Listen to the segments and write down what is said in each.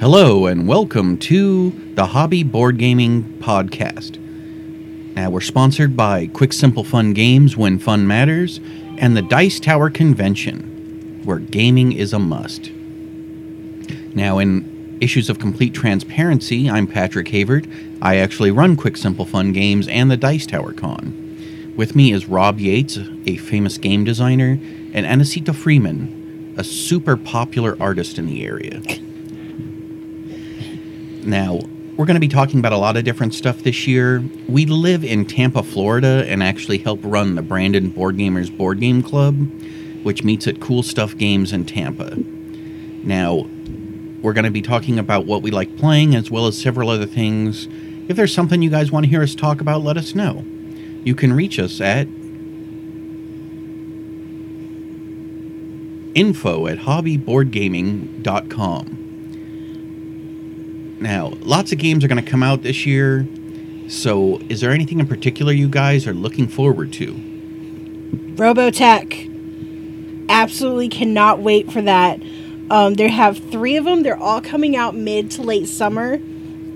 Hello, and welcome to the Hobby Board Gaming Podcast. Now, we're sponsored by Quick Simple Fun Games when fun matters, and the Dice Tower Convention, where gaming is a must. Now, in issues of complete transparency, I'm Patrick Havert. I actually run Quick Simple Fun Games and the Dice Tower Con. With me is Rob Yates, a famous game designer, and Anacita Freeman, a super popular artist in the area. Now, we're going to be talking about a lot of different stuff this year. We live in Tampa, Florida, and actually help run the Brandon Board Gamers Board Game Club, which meets at Cool Stuff Games in Tampa. Now, we're going to be talking about what we like playing as well as several other things. If there's something you guys want to hear us talk about, let us know. You can reach us at info at hobbyboardgaming.com. Now, lots of games are going to come out this year. So, is there anything in particular you guys are looking forward to? Robotech. Absolutely cannot wait for that. Um, they have three of them. They're all coming out mid to late summer.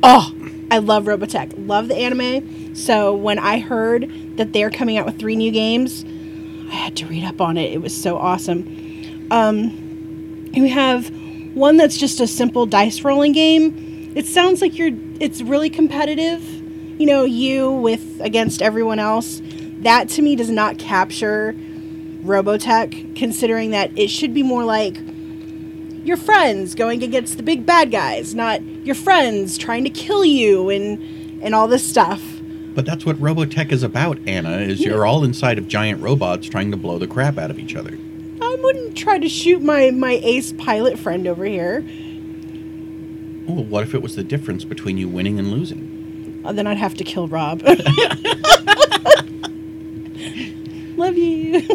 Oh, I love Robotech. Love the anime. So when I heard that they're coming out with three new games, I had to read up on it. It was so awesome. Um, we have one that's just a simple dice rolling game. It sounds like you're. It's really competitive. You know, you with against everyone else. That to me does not capture Robotech, considering that it should be more like your friends going against the big bad guys, not your friends trying to kill you and and all this stuff. But that's what Robotech is about, Anna, is you're all inside of giant robots trying to blow the crap out of each other. I wouldn't try to shoot my my ace pilot friend over here. Well, what if it was the difference between you winning and losing? Uh, then I'd have to kill Rob. Love you.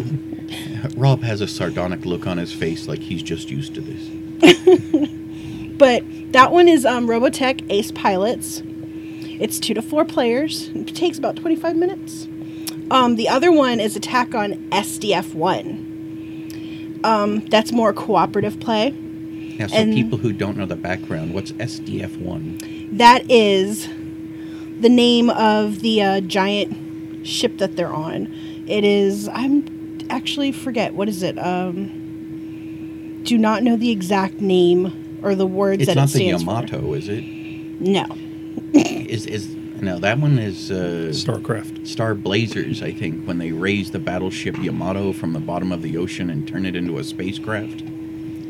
Rob has a sardonic look on his face like he's just used to this. But that one is um, Robotech Ace Pilots. It's two to four players. It takes about 25 minutes. Um, the other one is Attack on SDF 1. Um, that's more cooperative play. Now, so And- people who don't know the background, what's SDF-1? That is the name of the uh, giant ship that they're on. It is, I'm actually forget, what is it? Um, do not know the exact name or the words It's that not it the stands Yamato, is it? No. Is is no? That one is uh, StarCraft. Star Blazers, I think, when they raise the battleship Yamato from the bottom of the ocean and turn it into a spacecraft.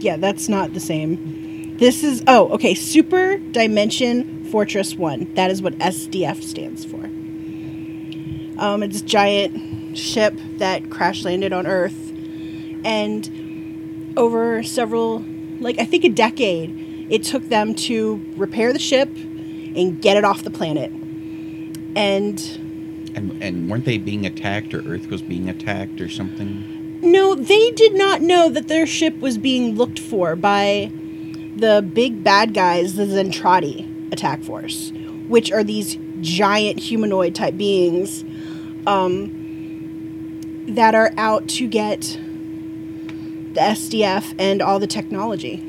Yeah, that's not the same. This is oh, okay, Super Dimension Fortress 1. That is what SDF stands for. Um, it's a giant ship that crash landed on Earth and over several like I think a decade it took them to repair the ship and get it off the planet. And And and weren't they being attacked, or Earth was being attacked, or something? No, they did not know that their ship was being looked for by the big bad guys, the Zentraedi attack force, which are these giant humanoid type beings um, that are out to get the SDF and all the technology.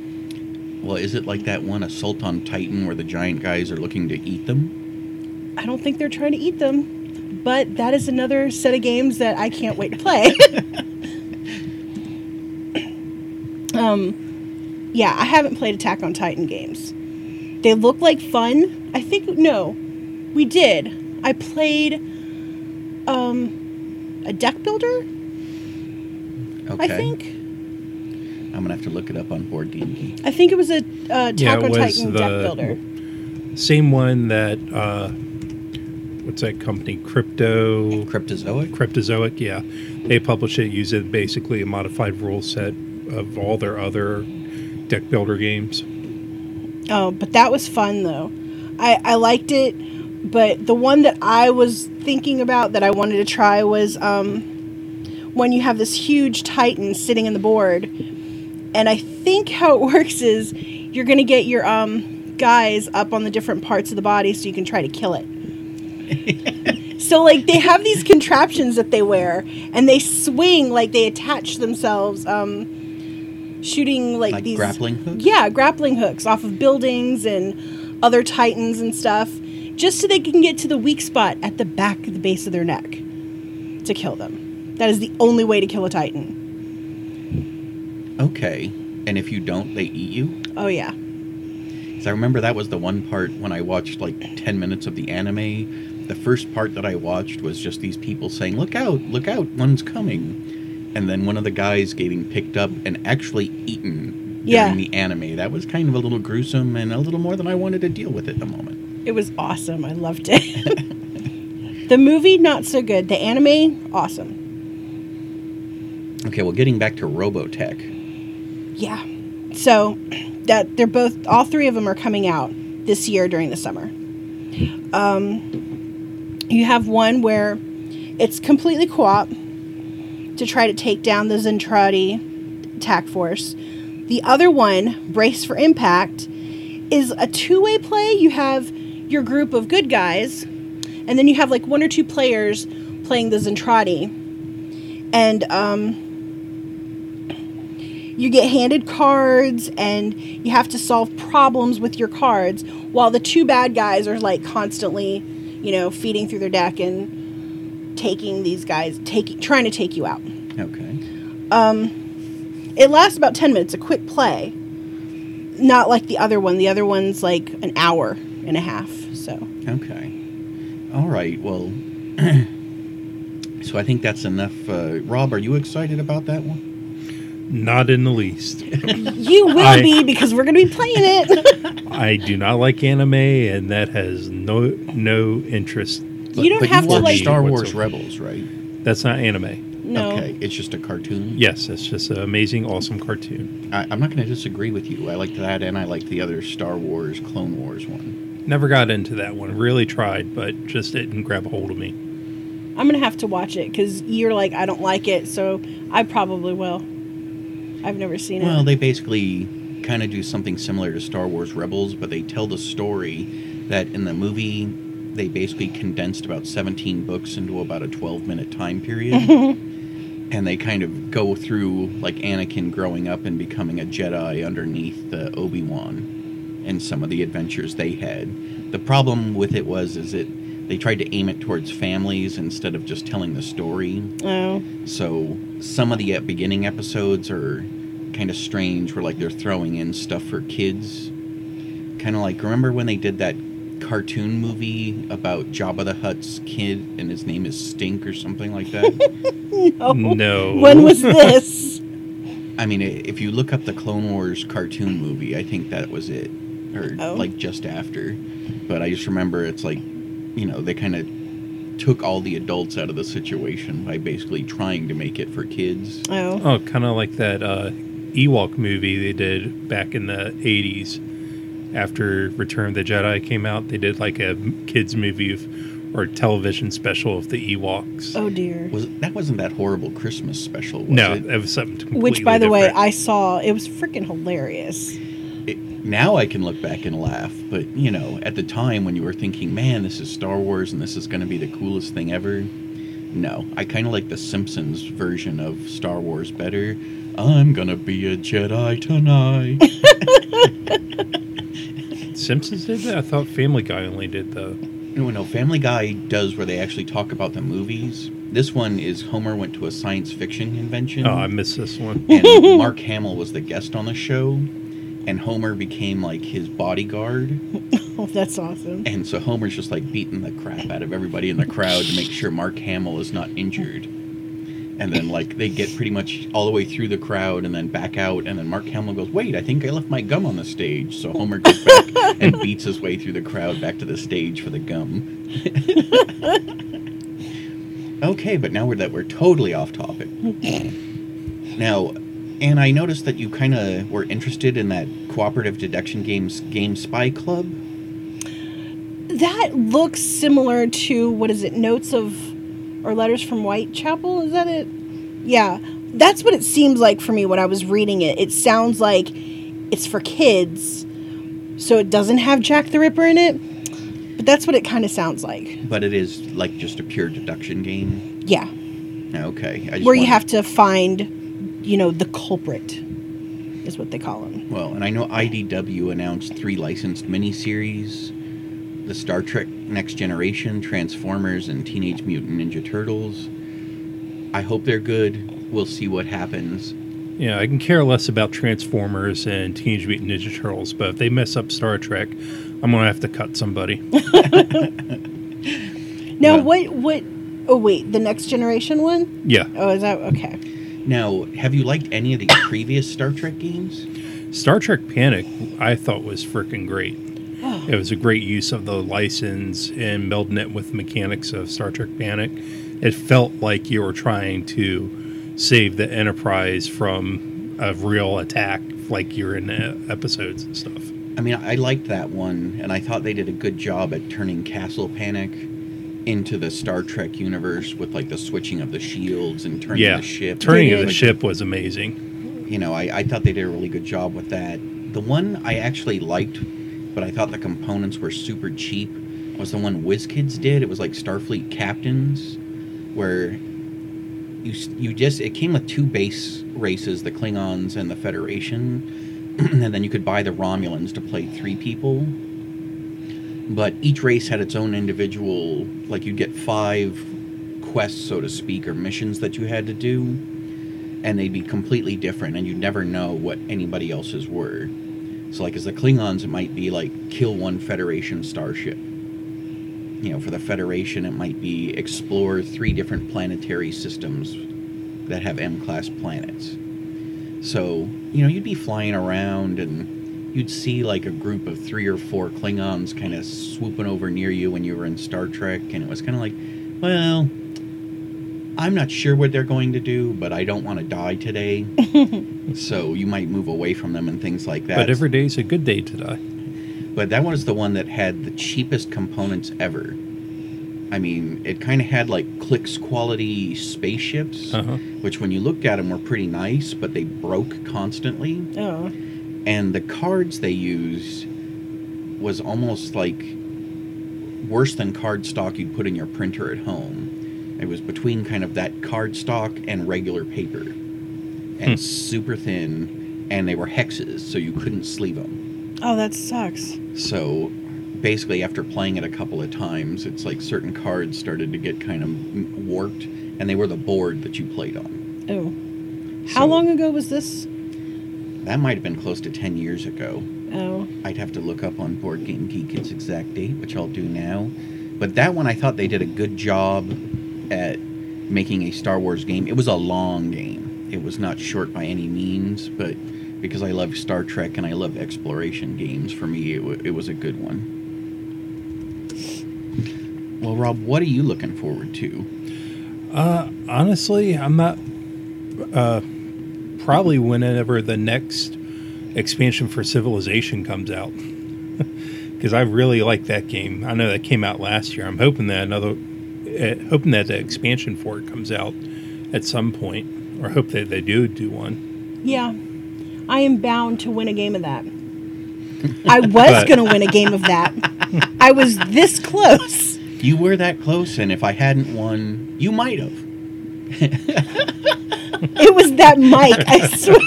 Well, is it like that one Assault on Titan, where the giant guys are looking to eat them? I don't think they're trying to eat them, but that is another set of games that I can't wait to play. um, yeah, I haven't played Attack on Titan games. They look like fun. I think no, we did. I played um, a deck builder. Okay. I think. I'm gonna have to look it up on Board Game Geek. I think it was a uh, Attack Yeah, it on was Titan deck builder. Same one that uh, what's that company? Crypto Cryptozoic. Cryptozoic. Yeah, they publish it using basically a modified rule set of all their other deck builder games. Oh, but that was fun though. I, I liked it, but the one that I was thinking about that I wanted to try was um, when you have this huge titan sitting in the board, and I think how it works is you're gonna get your um, guys up on the different parts of the body so you can try to kill it. so like they have these contraptions that they wear, and they swing like they attach themselves. Um, shooting like, Like these grappling hooks? Yeah, grappling hooks off of buildings and other titans and stuff, just so they can get to the weak spot at the back of the base of their neck to kill them. That is the only way to kill a titan. Okay. And if you don't, they eat you? Oh yeah. Because I remember that was the one part when I watched like 10 minutes of the anime. The first part that I watched was just these people saying, Look out, look out, one's coming. And then one of the guys getting picked up and actually eaten during Yeah. the anime. That was kind of a little gruesome and a little more than I wanted to deal with at the moment. It was awesome. I loved it. the movie not so good. The anime awesome. Okay, well, getting back to Robotech. Yeah. So that they're both all three of them are coming out this year during the summer. Um you have one where it's completely co-op to try to take down the Zentraedi attack force. The other one, Brace for Impact, is a two-way play. You have your group of good guys, and then you have like one or two players playing the Zentraedi. And um you get handed cards and you have to solve problems with your cards while the two bad guys are like constantly you know feeding through their deck and taking these guys taking trying to take you out Okay. Um, it lasts about 10 minutes a quick play not like the other one the other one's like an hour and a half so Okay. All right, well. so I think that's enough. Uh, Rob, are you excited about that one? Not in the least. you will I- be because we're going to be playing it I do not like anime, and that has no no interest. You don't but have you to, like- Star Wars. Rebels, right? That's not anime. no Okay, it's just a cartoon. Yes, it's just an amazing, awesome cartoon. I, I'm not going to disagree with you. I like that, and I like the other Star Wars, Clone Wars one. Never got into that one. Really tried, but just didn't grab a hold of me. i'm going to have to watch it because you're like i don't like it so i probably will i've never seen Well, it Well, they basically kind of do something similar to Star Wars Rebels, but they tell the story that in the movie they basically condensed about 17 books into about a 12 minute time period. and they kind of go through like Anakin growing up and becoming a Jedi underneath uh, Obi-Wan and some of the adventures they had. The problem with it was is it they tried to aim it towards families instead of just telling the story. oh So some of the beginning episodes are kind of strange, where like they're throwing in stuff for kids. Kind of like remember when they did that cartoon movie about Jabba the Hutt's kid and his name is Stink or something like that? no No. when was this I mean, if you look up the Clone Wars cartoon movie, I think that was it, or Oh. like just after. But I just remember it's like, you know, they kind of took all the adults out of the situation by basically trying to make it for kids. oh Oh, kind of like that uh, Ewok movie they did back in the 80s. After Return of the Jedi came out, they did like a kids movie of, or television special of the Ewoks. oh dear Was that wasn't that horrible Christmas special? Was no, it? it was something completely which by the way i saw it was freaking hilarious It- now I can look back and laugh, but you know, at the time when you were thinking, "Man, this is Star Wars and this is going to be the coolest thing ever," no, I kind of like the Simpsons version of Star Wars better. I'm gonna be a Jedi tonight. Simpsons did that. I thought Family Guy only did the. no, no, Family Guy does where they actually talk about the movies. This one is Homer went to a science fiction convention. Oh, I missed this one. and Mark Hamill was the guest on the show, and Homer became like his bodyguard. oh that's awesome And so Homer's just like beating the crap out of everybody in the crowd to make sure Mark Hamill is not injured. And then like they get pretty much all the way through the crowd and then back out and then Mark Hamill goes, "Wait, I think I left my gum on the stage." So Homer goes back and beats his way through the crowd back to the stage for the gum. okay, but now we're that we're totally off topic. now, and I noticed that you kind of were interested in that cooperative deduction games game Spy Club. That looks similar to what is it? Notes of or letters from Whitechapel? Is that it? Yeah, that's what it seems like for me when I was reading it. It sounds like it's for kids, so it doesn't have Jack the Ripper in it. But that's what it kind of sounds like. But it is like just a pure deduction game. Yeah, Okay. I just where you have to find, you know, the culprit. is what they call them. Well, and I know IDW announced three licensed miniseries the Star Trek Next Generation, Transformers, and Teenage Mutant Ninja Turtles. I hope they're good. We'll see what happens. Yeah, I can care less about Transformers and Teenage Mutant Ninja Turtles, but if they mess up Star Trek, I'm gonna have to cut somebody. Now, Well- what what? Oh wait, the next generation one. yeah, Oh, is that okay? Now, have you liked any of the previous Star Trek games? Star Trek Panic I thought was freaking great. Oh. It was a great use of the license and melding it with mechanics of Star Trek Panic. It felt like you were trying to save the Enterprise from a real attack, like you're in uh, episodes and stuff. I mean, I liked that one, and I thought they did a good job at turning Castle Panic into the Star Trek universe with like the switching of the shields and turning yeah, the ship. turning of the ship was amazing. You know, I, I thought they did a really good job with that. The one I actually liked, but I thought the components were super cheap, was the one WizKids did. It was like Starfleet Captains, where you you just it came with two base races, the Klingons and the Federation, and then you could buy the Romulans to play three people. But each race had its own individual, like you'd get five quests, so to speak, or missions that you had to do and they'd be completely different and you'd never know what anybody else's were so like as the klingons it might be like kill one federation starship. You know for the federation it might be explore three different planetary systems that have m class planets. So you know you'd be flying around and you'd see like a group of three or four klingons kind of swooping over near you when you were in star trek and it was kind of like well I'm not sure what they're going to do, but I don't want to die today. so you might move away from them and things like that. But every day's a good day to die. But that was the one that had the cheapest components ever. I mean, it kind of had like Clix quality spaceships, Uh-huh. which when you looked at them were pretty nice, but they broke constantly. Oh, And the cards they used was almost like worse than card stock you'd put in your printer at home. It was between kind of that cardstock and regular paper, and Hmm. super thin, and they were hexes, so you couldn't sleeve them. oh, that sucks. So basically, after playing it a couple of times, it's like certain cards started to get kind of warped, and they were the board that you played on. Oh, how So long ago was this? That might have been close to 10 years ago. Oh, I'd have to look up on Board Game Geek its exact date, which I'll do now. But that one, I thought they did a good job at making a Star Wars game. It was a long game. It was not short by any means, but because I love Star Trek and I love exploration games, for me, it, w- it was a good one. Well, Rob, what are you looking forward to? Uh, honestly, I'm not. Uh, probably whenever the next expansion for Civilization comes out, because I really like that game. I know that came out last year. I'm hoping that another, uh, hoping that the expansion for it comes out at some point, or hope that they do do one. yeah. I am bound to win a game of that. I was But- going to win a game of that. I was this close. You were that close, and if I hadn't won, you might have. It was that mic. I swear.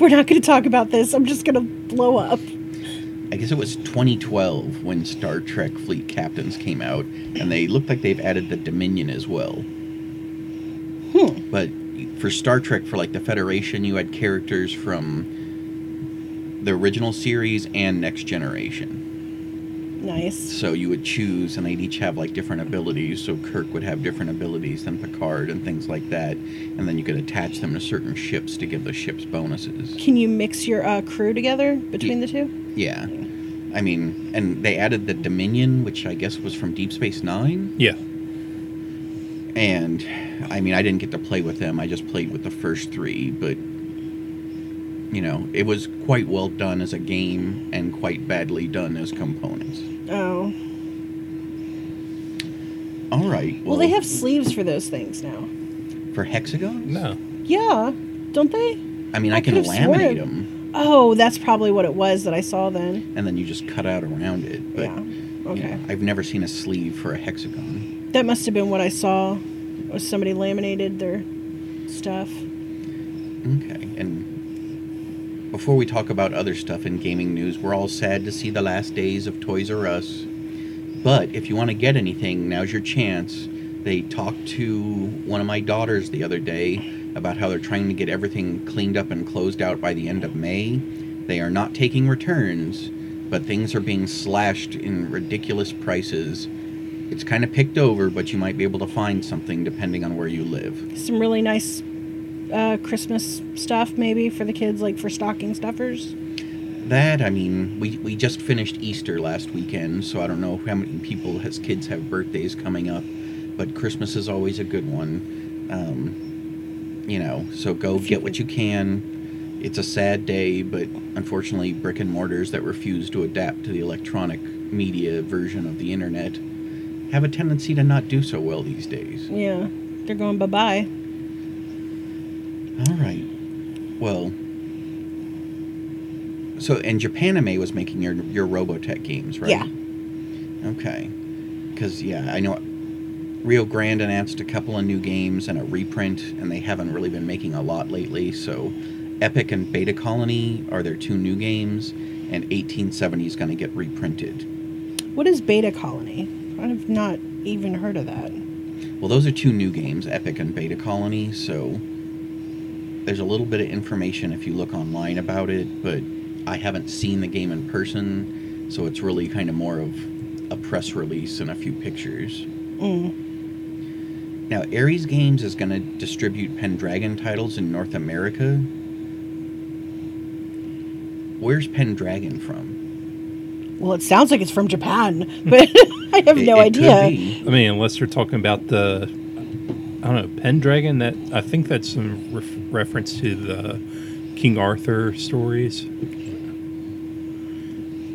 We're not going to talk about this. I'm just going to blow up. I guess it was 2012 when Star Trek Fleet Captains came out, and they look like they've added the Dominion as well. Hmm. But for Star Trek, for like the Federation, you had characters from the original series and Next Generation. Nice. So you would choose, and they'd each have like different abilities. So Kirk would have different abilities than Picard and things like that. And then you could attach them to certain ships to give the ships bonuses. Can you mix your uh, crew together between the two? Yeah. I mean, and they added the Dominion, which I guess was from Deep Space Nine. Yeah, And I mean, I didn't get to play with them. I just played with the first three, but you know, it was quite well done as a game and quite badly done as components. Oh. All right. Well, they have sleeves for those things now. for hexagons. no, Yeah, don't they? I mean, I, I can could've sworn- laminate them, Oh, that's probably what it was that I saw then. and then you just cut out around it. But yeah. Okay. yeah, I've never seen a sleeve for a hexagon. That must have been what I saw. Was somebody laminated their stuff? Okay, and before we talk about other stuff in gaming news, we're all sad to see the last days of Toys R Us. But if you want to get anything, now's your chance. They talked to one of my daughters the other day about how they're trying to get everything cleaned up and closed out by the end of May. They are not taking returns, but things are being slashed in ridiculous prices. It's kind of picked over, but you might be able to find something depending on where you live. Some really nice uh, Christmas stuff, maybe for the kids, like for stocking stuffers. That, I mean, we, we just finished Easter last weekend, so I don't know how many people has kids have birthdays coming up, but Christmas is always a good one. Um, you know, so go get what you can. It's a sad day, but unfortunately, brick and mortars that refuse to adapt to the electronic media version of the internet have a tendency to not do so well these days. Yeah, they're going bye bye. All right. Well, so and Japanime was making your your Robotech games, right? Yeah. Okay. Because yeah, I know Rio Grande announced a couple of new games and a reprint, and they haven't really been making a lot lately. So, Epic and Beta Colony are their two new games, and 1870 is going to get reprinted. What is Beta Colony? I've not even heard of that. Well, those are two new games, Epic and Beta Colony. So, there's a little bit of information if you look online about it, but I haven't seen the game in person, so it's really kind of more of a press release and a few pictures. Mm. Now, Ares Games is going to distribute Pendragon titles in North America. Where's Pendragon from? Well, it sounds like it's from Japan, but I have It- no it could idea. be. I mean, unless you're talking about the, I don't know, Pendragon. That I think that's some ref- reference to the King Arthur stories.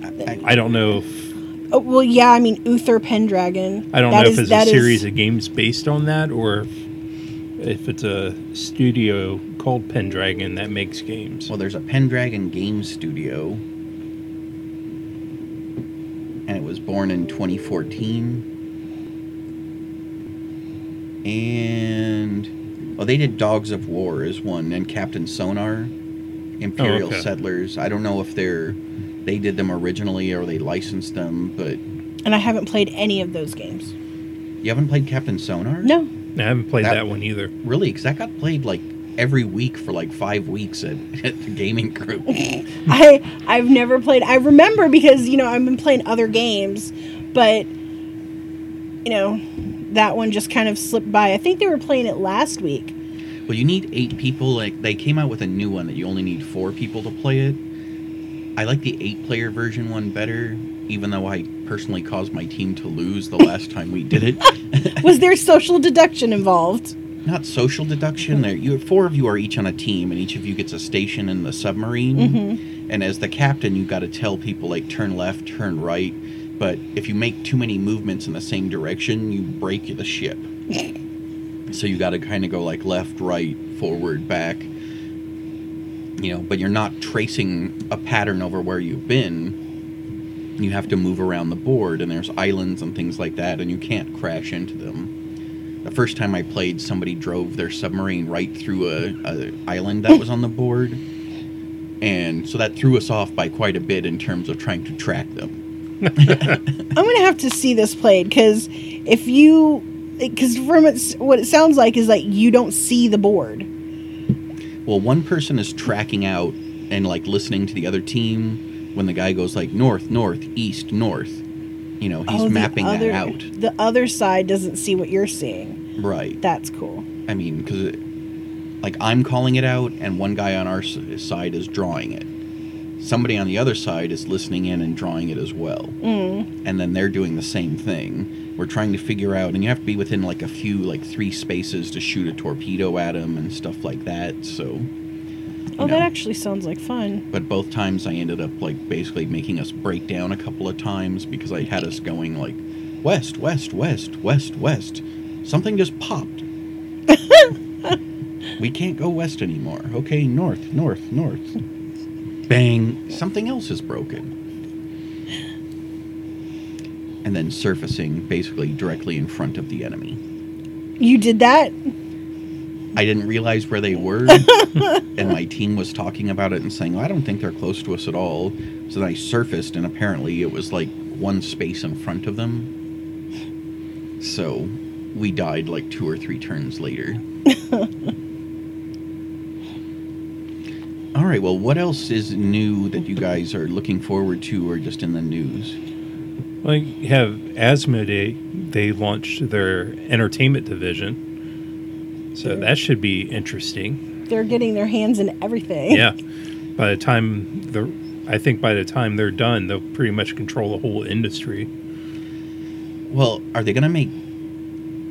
I- I don't know if Oh, well, yeah, I mean Uther Pendragon. I don't That know is- if it's a that is- series of games based on that or if it's a studio called Pendragon that makes games. Well, there's a Pendragon Game Studio, and it was born in 2014. And well, they did Dogs of War as one, and Captain Sonar, Imperial oh, okay. Settlers. I don't know if they're they did them originally or they licensed them, but and I haven't played any of those games. you haven't played Captain Sonar? No, I haven't played That- that, one either. Really? Because that got played like every week for like five weeks at, at the gaming group. I I've never played. I remember because you know I've been playing other games, but you know that one just kind of slipped by. I think they were playing it last week. Well, you need eight people. Like they came out with a new one that you only need four people to play it. I like the eight-player version one better, even though I personally caused my team to lose the last time we did it. Was there social deduction involved? Not social deduction. There, you four of you are each on a team, and each of you gets a station in the submarine. Mm-hmm. And as the captain, you've got to tell people like turn left, turn right. But if you make too many movements in the same direction, you break the ship. so you got to kind of go like left, right, forward, back. You know, but you're not tracing a pattern over where you've been. You have to move around the board, and there's islands and things like that, and you can't crash into them. The first time I played, somebody drove their submarine right through a, a island that was on the board, and so that threw us off by quite a bit in terms of trying to track them. I'm gonna have to see this played because if you, because from what it sounds like is like you don't see the board. Well, one person is tracking out and like listening to the other team when the guy goes like north, north, east, north. You know, he's Oh, mapping other- that out. The other side doesn't see what you're seeing. Right. That's cool. I mean, because like I'm calling it out, and one guy on our side is drawing it. Somebody on the other side is listening in and drawing it as well. Mm. and then they're doing the same thing. We're trying to figure out, and you have to be within like a few, like three spaces to shoot a torpedo at them and stuff like that. So, Oh, know. that actually sounds like fun. but both times I ended up like basically making us break down a couple of times because I had us going like west, west, west, west, west. Something just popped. we can't go west anymore. Okay, north, north, north. Bang! Something else is broken. And then surfacing basically directly in front of the enemy. You did that? I didn't realize where they were, and my team was talking about it and saying, "I don't think they're close to us at all." So then I surfaced, and apparently it was like one space in front of them. So we died like two or three turns later. All right. Well, what else is new that you guys are looking forward to, or just in the news? Well, you have Asmodee. They launched their entertainment division, so that should be interesting. They're getting their hands in everything. Yeah. By the time the, I think by the time they're done, they'll pretty much control the whole industry. Well, are they going to make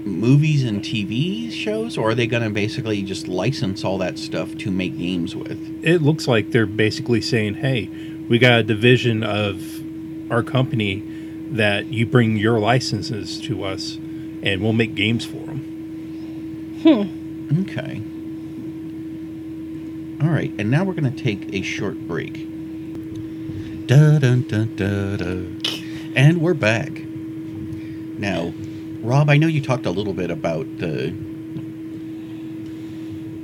movies and TV shows, or are they going to basically just license all that stuff to make games with? It looks like they're basically saying, "Hey, we got a division of our company that you bring your licenses to us, and we'll make games for them." Hmm. Okay. All right, and now we're going to take a short break. Da dun dun da da. And we're back. Now, Rob, I know you talked a little bit about the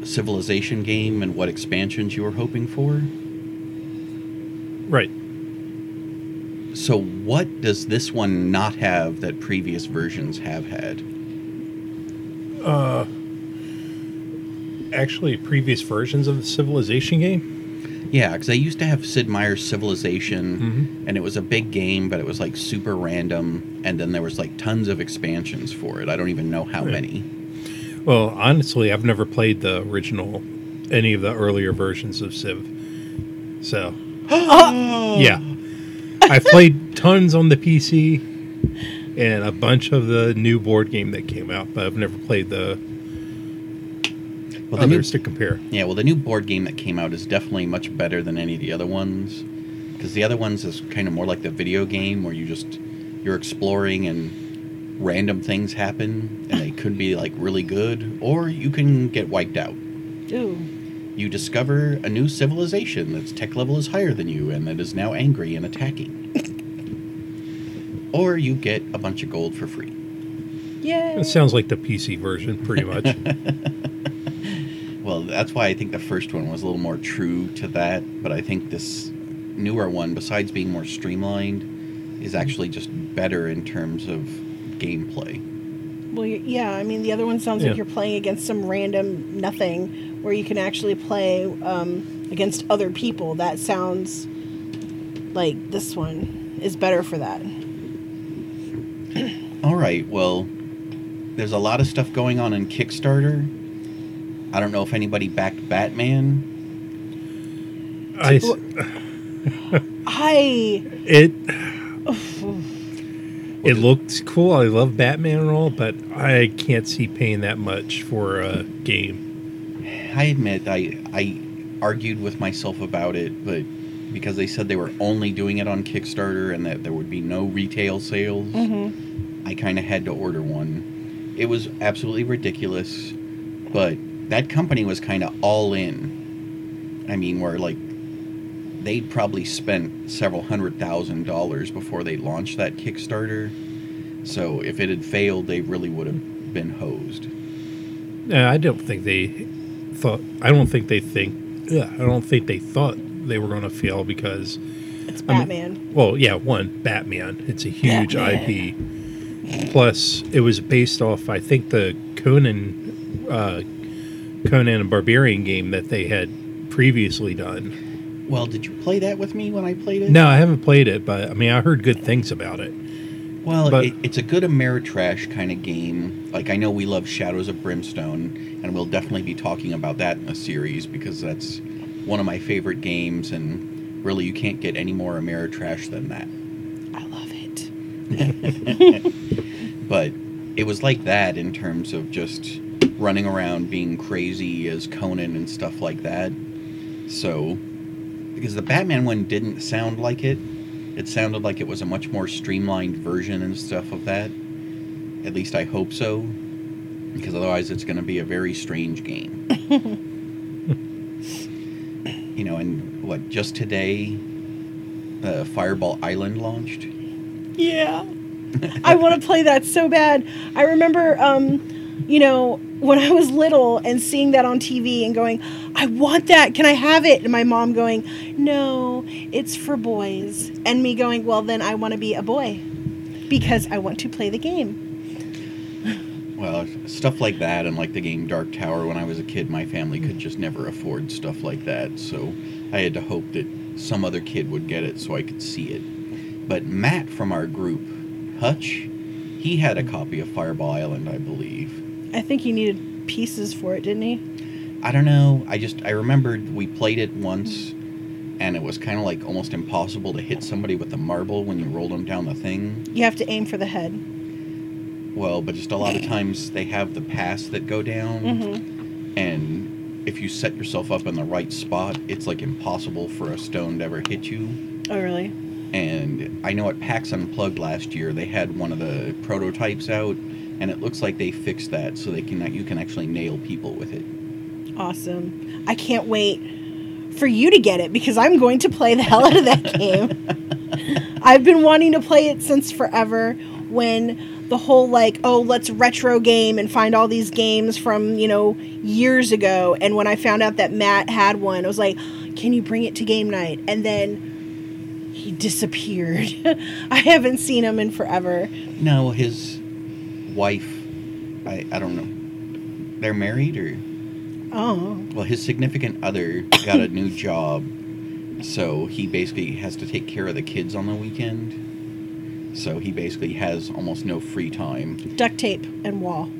Civilization game and what expansions you were hoping for. Right. So, what does this one not have that previous versions have had? Uh, Actually, previous versions of the Civilization game. Yeah, because I used to have Sid Meier's Civilization, and it was a big game, but it was like super random, and then there was like tons of expansions for it. I don't even know how Right. many. Well, honestly, I've never played the original, any of the earlier versions of Civ. So, yeah. I've played tons on the PC and a bunch of the new board game that came out, but I've never played the Well, the new, others to compare. yeah, well, the new board game that came out is definitely much better than any of the other ones, because the other ones is kind of more like the video game where you just you're exploring and random things happen, and they could be like really good, or you can get wiped out. Ooh. You discover a new civilization that's tech level is higher than you and that is now angry and attacking. or you get a bunch of gold for free. Yay. It sounds like the PC version, pretty much. Well, that's why I think the first one was a little more true to that, but I think this newer one, besides being more streamlined, is actually just better in terms of gameplay. Well, yeah. I mean, the other one sounds Yeah. like you're playing against some random nothing, where you can actually play um, against other people. That sounds like this one is better for that. All right, well, there's a lot of stuff going on in Kickstarter. I don't know if anybody backed Batman. I. I. it it looked cool. I love Batman and all, but I can't see paying that much for a game. I admit I I argued with myself about it, but because they said they were only doing it on Kickstarter and that there would be no retail sales, mm-hmm. I kind of had to order one. It was absolutely ridiculous, but that company was kind of all in. I mean, where like they'd probably spent several hundred thousand dollars before they launched that Kickstarter. So if it had failed, they really would have been hosed. I don't think they thought. I don't think they think. Yeah, I don't think they thought they were going to fail because, it's I mean- Batman. well, yeah, one Batman. It's a huge Batman. IP. Plus, it was based off. I think the Conan, uh, Conan and Barbarian game that they had previously done. Well, did you play that with me when I played it? No, I haven't played it, but I mean, I heard good things about it. Well, But- it, it's a good Ameritrash kind of game. Like I know we love Shadows of Brimstone, and we'll definitely be talking about that in a series because that's one of my favorite games, and really you can't get any more Ameritrash than that. I love it. But it was like that in terms of just running around being crazy as Conan and stuff like that. So, because the Batman one didn't sound like it, it sounded like it was a much more streamlined version and stuff of that. At least I hope so, because otherwise it's going to be a very strange game. you know, and what, just today, uh, Fireball Island launched? Yeah. I want to play that so bad. I remember, um, you know, when I was little and seeing that on TV and going, I want that. Can I have it? And my mom going, No, it's for boys. And me going, Well, then I want to be a boy because I want to play the game. Well, stuff like that and like the game Dark Tower when I was a kid, my family could just never afford stuff like that. So I had to hope that some other kid would get it so I could see it. But Matt from our group, Hutch, he had a copy of Fireball Island, I believe. I think he needed pieces for it, didn't he? I don't know. I just I remembered we played it once hmm. and it was kind of like almost impossible to hit somebody with a marble when you rolled them down the thing. You have to aim for the head. Well, but just a lot of times they have the pass that go down, Mm-hmm. and if you set yourself up in the right spot, it's like impossible for a stone to ever hit you. Oh, really? And I know at PAX Unplugged last year they had one of the prototypes out, and it looks like they fixed that so they can you can actually nail people with it. Awesome. I can't wait for you to get it because I'm going to play the hell out of that game. I've been wanting to play it since forever when the whole like, oh, let's retro game and find all these games from, you know, years ago. And when I found out that Matt had one, I was like, can you bring it to game night? And then he disappeared. I haven't seen him in forever. No, his wife, I I don't know, they're married or Oh. well, his significant other got a new job, so he basically has to take care of the kids on the weekend. So he basically has almost no free time. Duct tape and wall.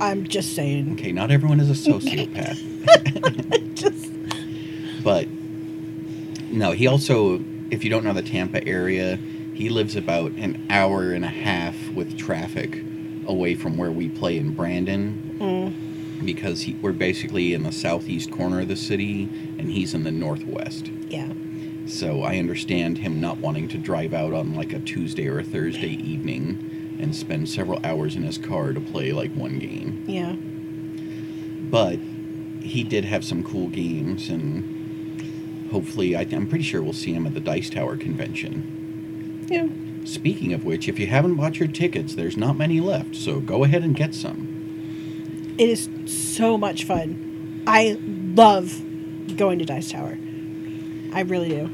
I'm just saying. Okay, not everyone is a sociopath, Just but no, he also, if you don't know the Tampa area, he lives about an hour and a half with traffic away from where we play in Brandon. mm, Because he, we're basically in the southeast corner of the city, and he's in the northwest. yeah. So I understand him not wanting to drive out on like a Tuesday or a Thursday evening and spend several hours in his car to play like one game. Yeah. But he did have some cool games, and hopefully, I, I'm pretty sure we'll see him at the Dice Tower convention. Yeah. Speaking of which, if you haven't bought your tickets, there's not many left, so go ahead and get some. It is so much fun. I love going to Dice Tower. I really do.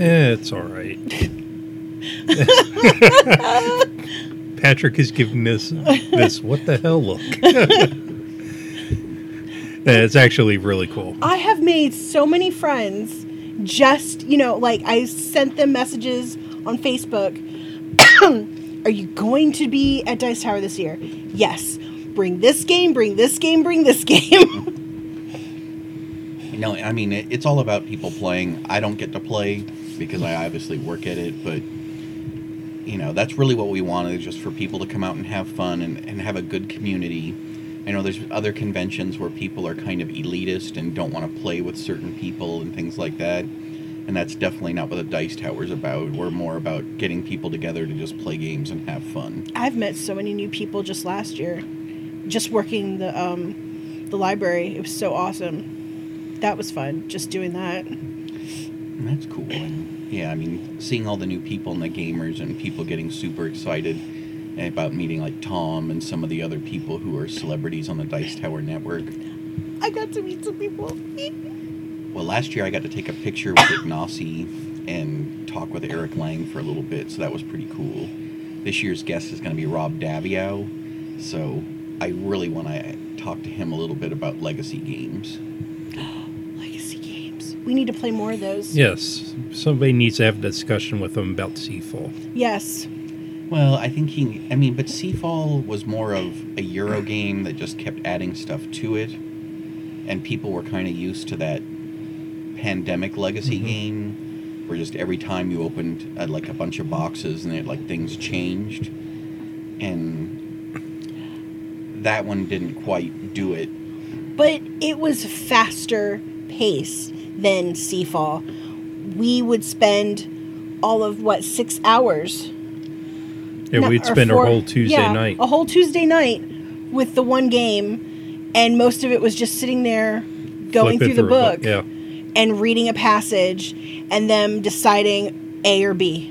Eh, it's all right. Patrick is giving this this what the hell look. It's actually really cool. I have made so many friends just, you know, like I sent them messages on Facebook. Are you going to be at Dice Tower this year? Yes. Bring this game, bring this game, bring this game. Know, I mean, it, it's all about people playing. I don't get to play because I obviously work at it, but you know, that's really what we wanted, just for people to come out and have fun and, and have a good community. I know there's other conventions where people are kind of elitist and don't want to play with certain people and things like that. And that's definitely not what the Dice Tower's about. We're more about getting people together to just play games and have fun. I've met so many new people just last year, just working the um, the library. It was so awesome. That was fun, just doing that. That's cool. Yeah, I mean, seeing all the new people and the gamers and people getting super excited about meeting like Tom and some of the other people who are celebrities on the Dice Tower network. I got to meet some people. Well, last year I got to take a picture with Ignacy and talk with Eric Lang for a little bit, so that was pretty cool. This year's guest is going to be Rob Daviau, so I really want to talk to him a little bit about legacy games. Legacy games. We need to play more of those. Yes, somebody needs to have a discussion with them about Seafall. Yes. Well, I think he. I mean, but Seafall was more of a Euro game that just kept adding stuff to it, and people were kind of used to that pandemic legacy Mhm. game, where just every time you opened uh, like a bunch of boxes and it like things changed, and that one didn't quite do it. But it was faster pace than Seafall. We would spend all of what six hours. Yeah, No, we'd spend four- our whole Tuesday yeah, night. A whole Tuesday night with the one game, and most of it was just sitting there going flipping through the a book Yeah, and reading a passage, and them deciding A or B.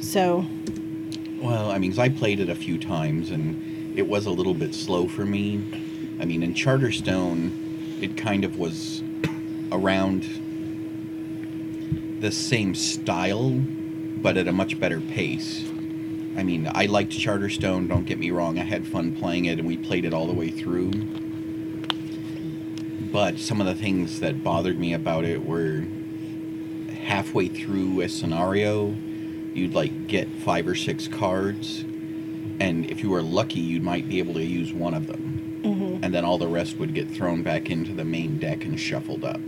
So Well, I mean, 'cause I played it a few times, and it was a little bit slow for me. I mean, in Charterstone, it kind of was around the same style, but at a much better pace. I mean, I liked Charterstone, don't get me wrong. I had fun playing it, and we played it all the way through. But some of the things that bothered me about it were halfway through a scenario, you'd like get five or six cards, and if you were lucky, you might be able to use one of them, Mm-hmm. and then all the rest would get thrown back into the main deck and shuffled up.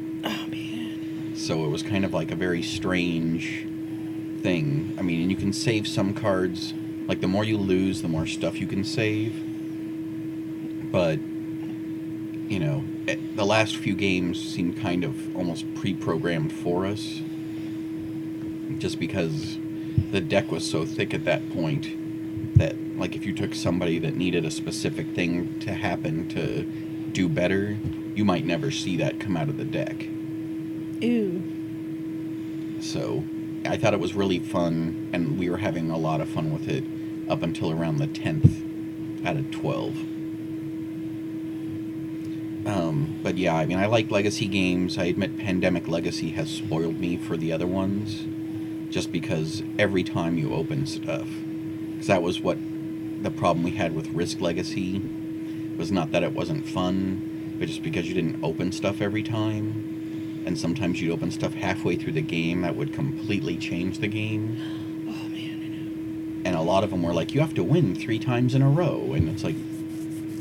So it was kind of like a very strange thing. I mean, and you can save some cards. Like the more you lose, the more stuff you can save. But you know, eh, the last few games seemed kind of almost pre-programmed for us. Just because the deck was so thick at that point that like if you took somebody that needed a specific thing to happen to do better, you might never see that come out of the deck. Ooh. So I thought it was really fun, and we were having a lot of fun with it up until around the 10th out of 12. Um, but yeah, I mean, I like legacy games. I admit Pandemic Legacy has spoiled me for the other ones, just because every time you open stuff, because that was what the problem we had with Risk Legacy was not that it wasn't fun, but just because you didn't open stuff every time and sometimes you'd open stuff halfway through the game that would completely change the game. Oh man, I know. And a lot of them were like, you have to win three times in a row. And it's like,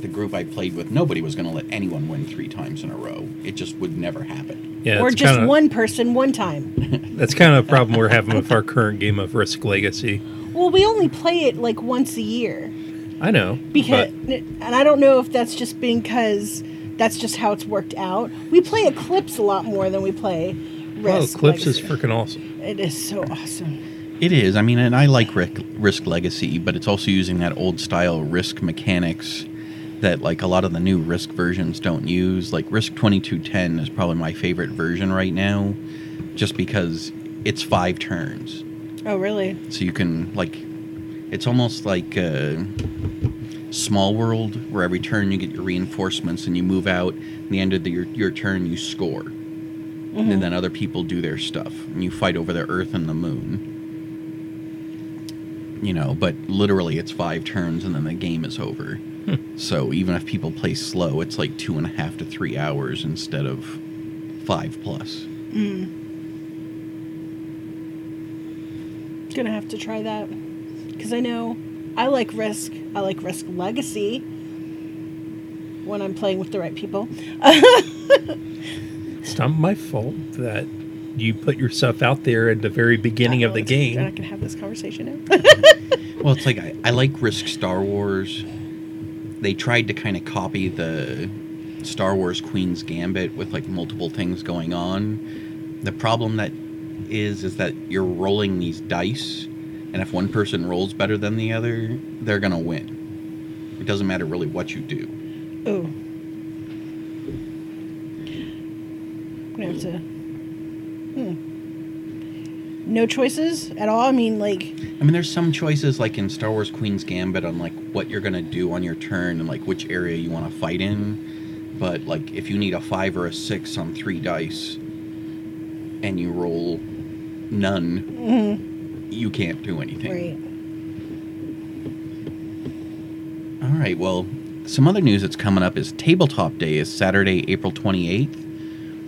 the group I played with, nobody was going to let anyone win three times in a row. It just would never happen. Yeah, or just kinda, one person one time. That's kind of a problem we're having with our current game of Risk Legacy. well, we only play it like once a year I know, because, but and I don't know if that's just because that's just how it's worked out. We play Eclipse a lot more than we play Risk. oh, Risk. Eclipse is freaking awesome. It is so awesome. It is. I mean, and I like Risk, Risk Legacy, but it's also using that old style Risk mechanics that like a lot of the new Risk versions don't use. Like Risk 2210 is probably my favorite version right now, just because it's five turns. Oh, really? So you can like, it's almost like uh, Small World, where every turn you get your reinforcements and you move out. And the end of the, your your turn, you score, and mm-hmm. then other people do their stuff, and you fight over the Earth and the Moon. You know, but literally it's five turns and then the game is over. Hmm. So even if people play slow, it's like two and a half to three hours instead of five plus. Mm. Gonna have to try that because I know I like Risk. I like Risk Legacy when I'm playing with the right people. It's not my fault that you put yourself out there at the very beginning of the Alex, We're not game. gonna have this conversation now. Well, it's like I, I like Risk Star Wars. They tried to kind of copy the Star Wars Queen's Gambit with like multiple things going on. The problem that is is that you're rolling these dice, and if one person rolls better than the other, they're gonna win. It doesn't matter really what you do. oh, I'm gonna have to. Hmm. No choices at all. I mean, like, I mean, there's some choices like in Star Wars Queen's Gambit on like what you're gonna do on your turn and like which area you want to fight in. But like if you need a five or a six on three dice, and you roll none, you can't do anything. right. All right. Well, some other news that's coming up is Tabletop Day is Saturday, April 28th.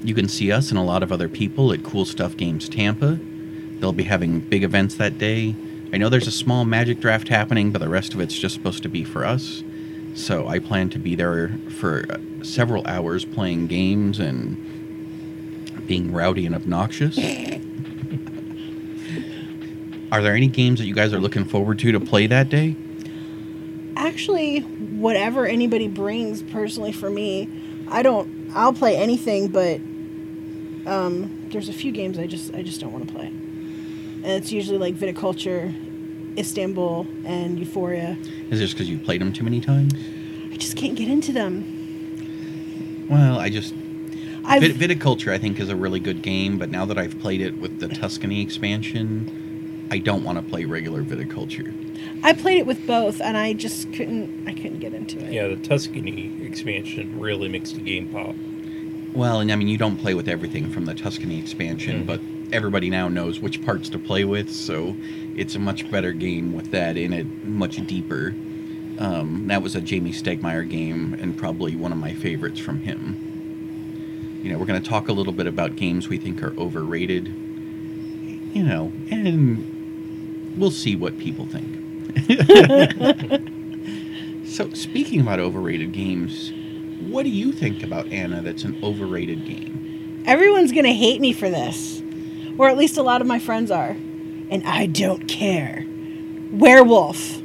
You can see us and a lot of other people at Cool Stuff Games Tampa. They'll be having big events that day. I know there's a small magic draft happening, but the rest of it's just supposed to be for us. So I plan to be there for uh, several hours playing games and being rowdy and obnoxious. are there any games that you guys are looking forward to to play that day? Actually, whatever anybody brings, personally for me, I don't. I'll play anything, but um, there's a few games I just I just don't want to play, and it's usually like Viticulture, Istanbul, and Euphoria. Is it just because you've played them too many times? I just can't get into them. Well, I just Vit- Viticulture I think is a really good game, but now that I've played it with the Tuscany expansion, I don't want to play regular viticulture. I played it with both, and I just couldn't. I couldn't get into it. Yeah, the Tuscany expansion really makes the game pop. Well, and I mean, you don't play with everything from the Tuscany expansion, Mhm. but everybody now knows which parts to play with, so it's a much better game with that in it, much deeper. Um, that was a Jamey Stegmaier game, and probably one of my favorites from him. You know, we're going to talk a little bit about games we think are overrated. You know, and we'll see what people think. so, speaking about overrated games, what do you think about Anna that's an overrated game? Everyone's gonna hate me for this, or at least a lot of my friends are, and I don't care. Werewolf.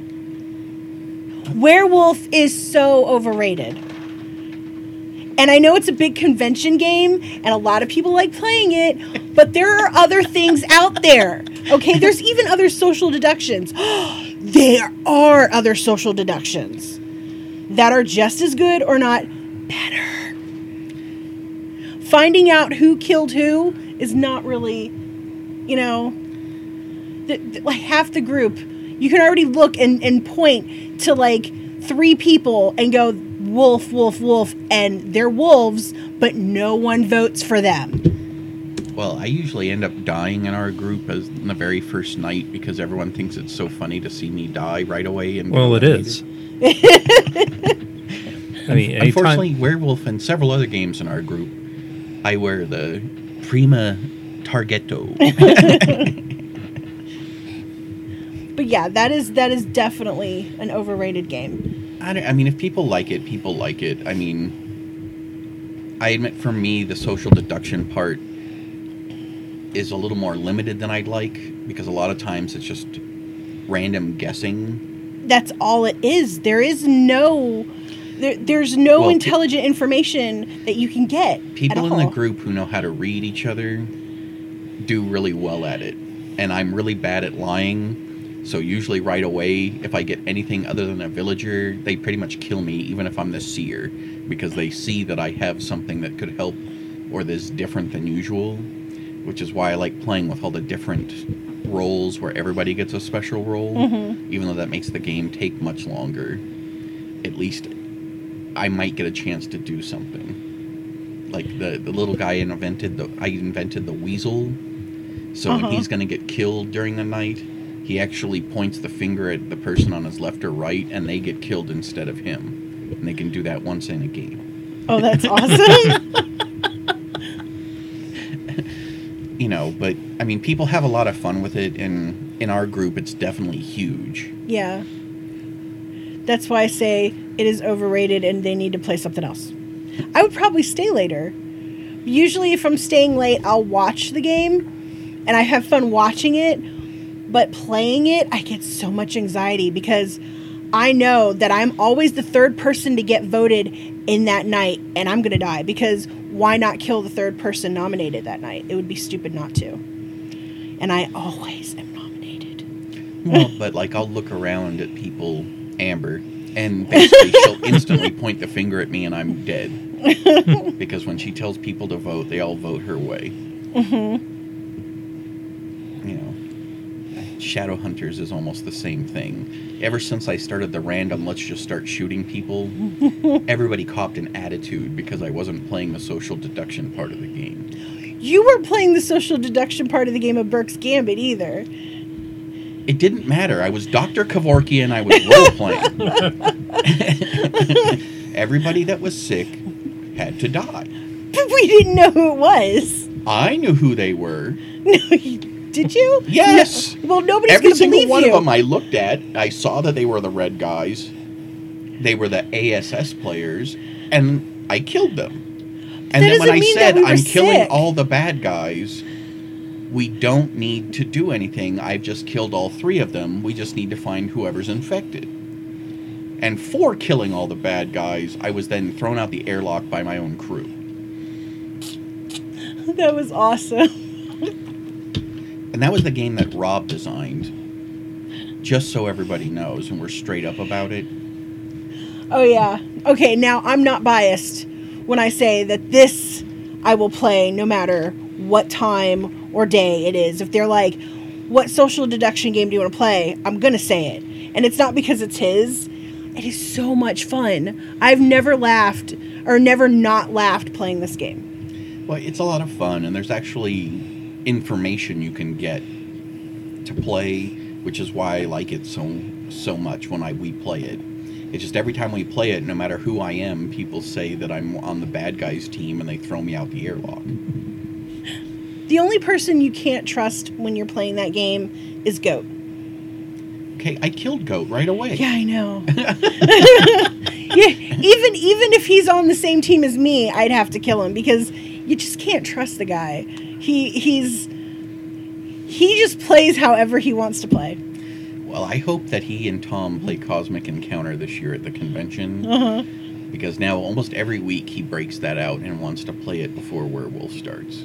Werewolf is so overrated. And I know it's a big convention game, and a lot of people like playing it, but there are other things out there. Okay, there's even other social deductions. there are other social deductions that are just as good or not better. Finding out who killed who is not really, you know, the, the- like half the group. You can already look and, and point to like three people and go, wolf, wolf, wolf, and they're wolves, but no one votes for them. Well, I usually end up dying in our group as in the very first night because everyone thinks it's so funny to see me die right away. And Well, it is. I mean, anytime, Unfortunately, Werewolf and several other games in our group, I wear the Prima Targetto. But yeah, that is that is definitely an overrated game. I, I mean, if people like it, people like it. I mean, I admit for me, the social deduction part is a little more limited than I'd like because a lot of times it's just random guessing. That's all it is. There is no there, there's no Well, pe- intelligent information that you can get. People in the group who know how to read each other do really well at it. And I'm really bad at lying. So usually right away, if I get anything other than a villager, they pretty much kill me, even if I'm the seer, because they see that I have something that could help or that's different than usual. Which is why I like playing with all the different roles where everybody gets a special role, Mhm. even though that makes the game take much longer. At least I might get a chance to do something. Like the the little guy invented the I invented the weasel. So Uh-huh. when he's gonna get killed during the night, he actually points the finger at the person on his left or right, and they get killed instead of him. And they can do that once in a game. Oh, that's awesome. You know, but I mean, people have a lot of fun with it, and in our group, it's definitely huge. yeah. That's why I say it is overrated and they need to play something else. I would probably stay later. Usually if I'm staying late, I'll watch the game and I have fun watching it, but playing it, I get so much anxiety because I know that I'm always the third person to get voted in that night and I'm going to die because why not kill the third person nominated that night? It would be stupid not to. And I always am nominated. Well, but like I'll look around at people, Amber, and basically she'll instantly point the finger at me, and I'm dead. because when she tells people to vote, they all vote her way. Mhm. You know, Shadowhunters is almost the same thing. Ever since I started the random, let's just start shooting people, everybody copped an attitude because I wasn't playing the social deduction part of the game. You weren't playing the social deduction part of the game of Burke's Gambit either. It didn't matter. I was Dr. Kevorkian and I was role playing. Everybody that was sick had to die. But we didn't know who it was. I knew who they were. No, you- did you? Yes. No. Well, nobody's Every going to single believe one you. of them I looked at, I saw that they were the red guys. They were the ASS players, and I killed them. And That then when I said we I'm killing all the bad guys, we don't need to do anything. I've just killed all three of them. We just need to find whoever's infected. And for killing all the bad guys, I was then thrown out the airlock by my own crew. that was awesome. And that was the game that Rob designed. Just so everybody knows, and we're straight up about it. Oh, yeah. Okay, now I'm not biased when I say that this I will play no matter what time or day it is. If they're like, what social deduction game do you want to play? I'm going to say it. And it's not because it's his. It is so much fun. I've never laughed or never not laughed playing this game. Well, it's a lot of fun, and there's actually information you can get to play, which is why I like it so so much when I we play it. It's just every time we play it, no matter who I am, people say that I'm on the bad guys team, and they throw me out the airlock. The only person you can't trust when you're playing that game is Goat. Okay, I killed Goat right away. Yeah, I know. yeah, even even if he's on the same team as me, I'd have to kill him because you just can't trust the guy. He he's he just plays however he wants to play. Well, I hope that he and Tom play Cosmic Encounter this year at the convention. Uh-huh. Because now almost every week he breaks that out and wants to play it before Werewolf starts.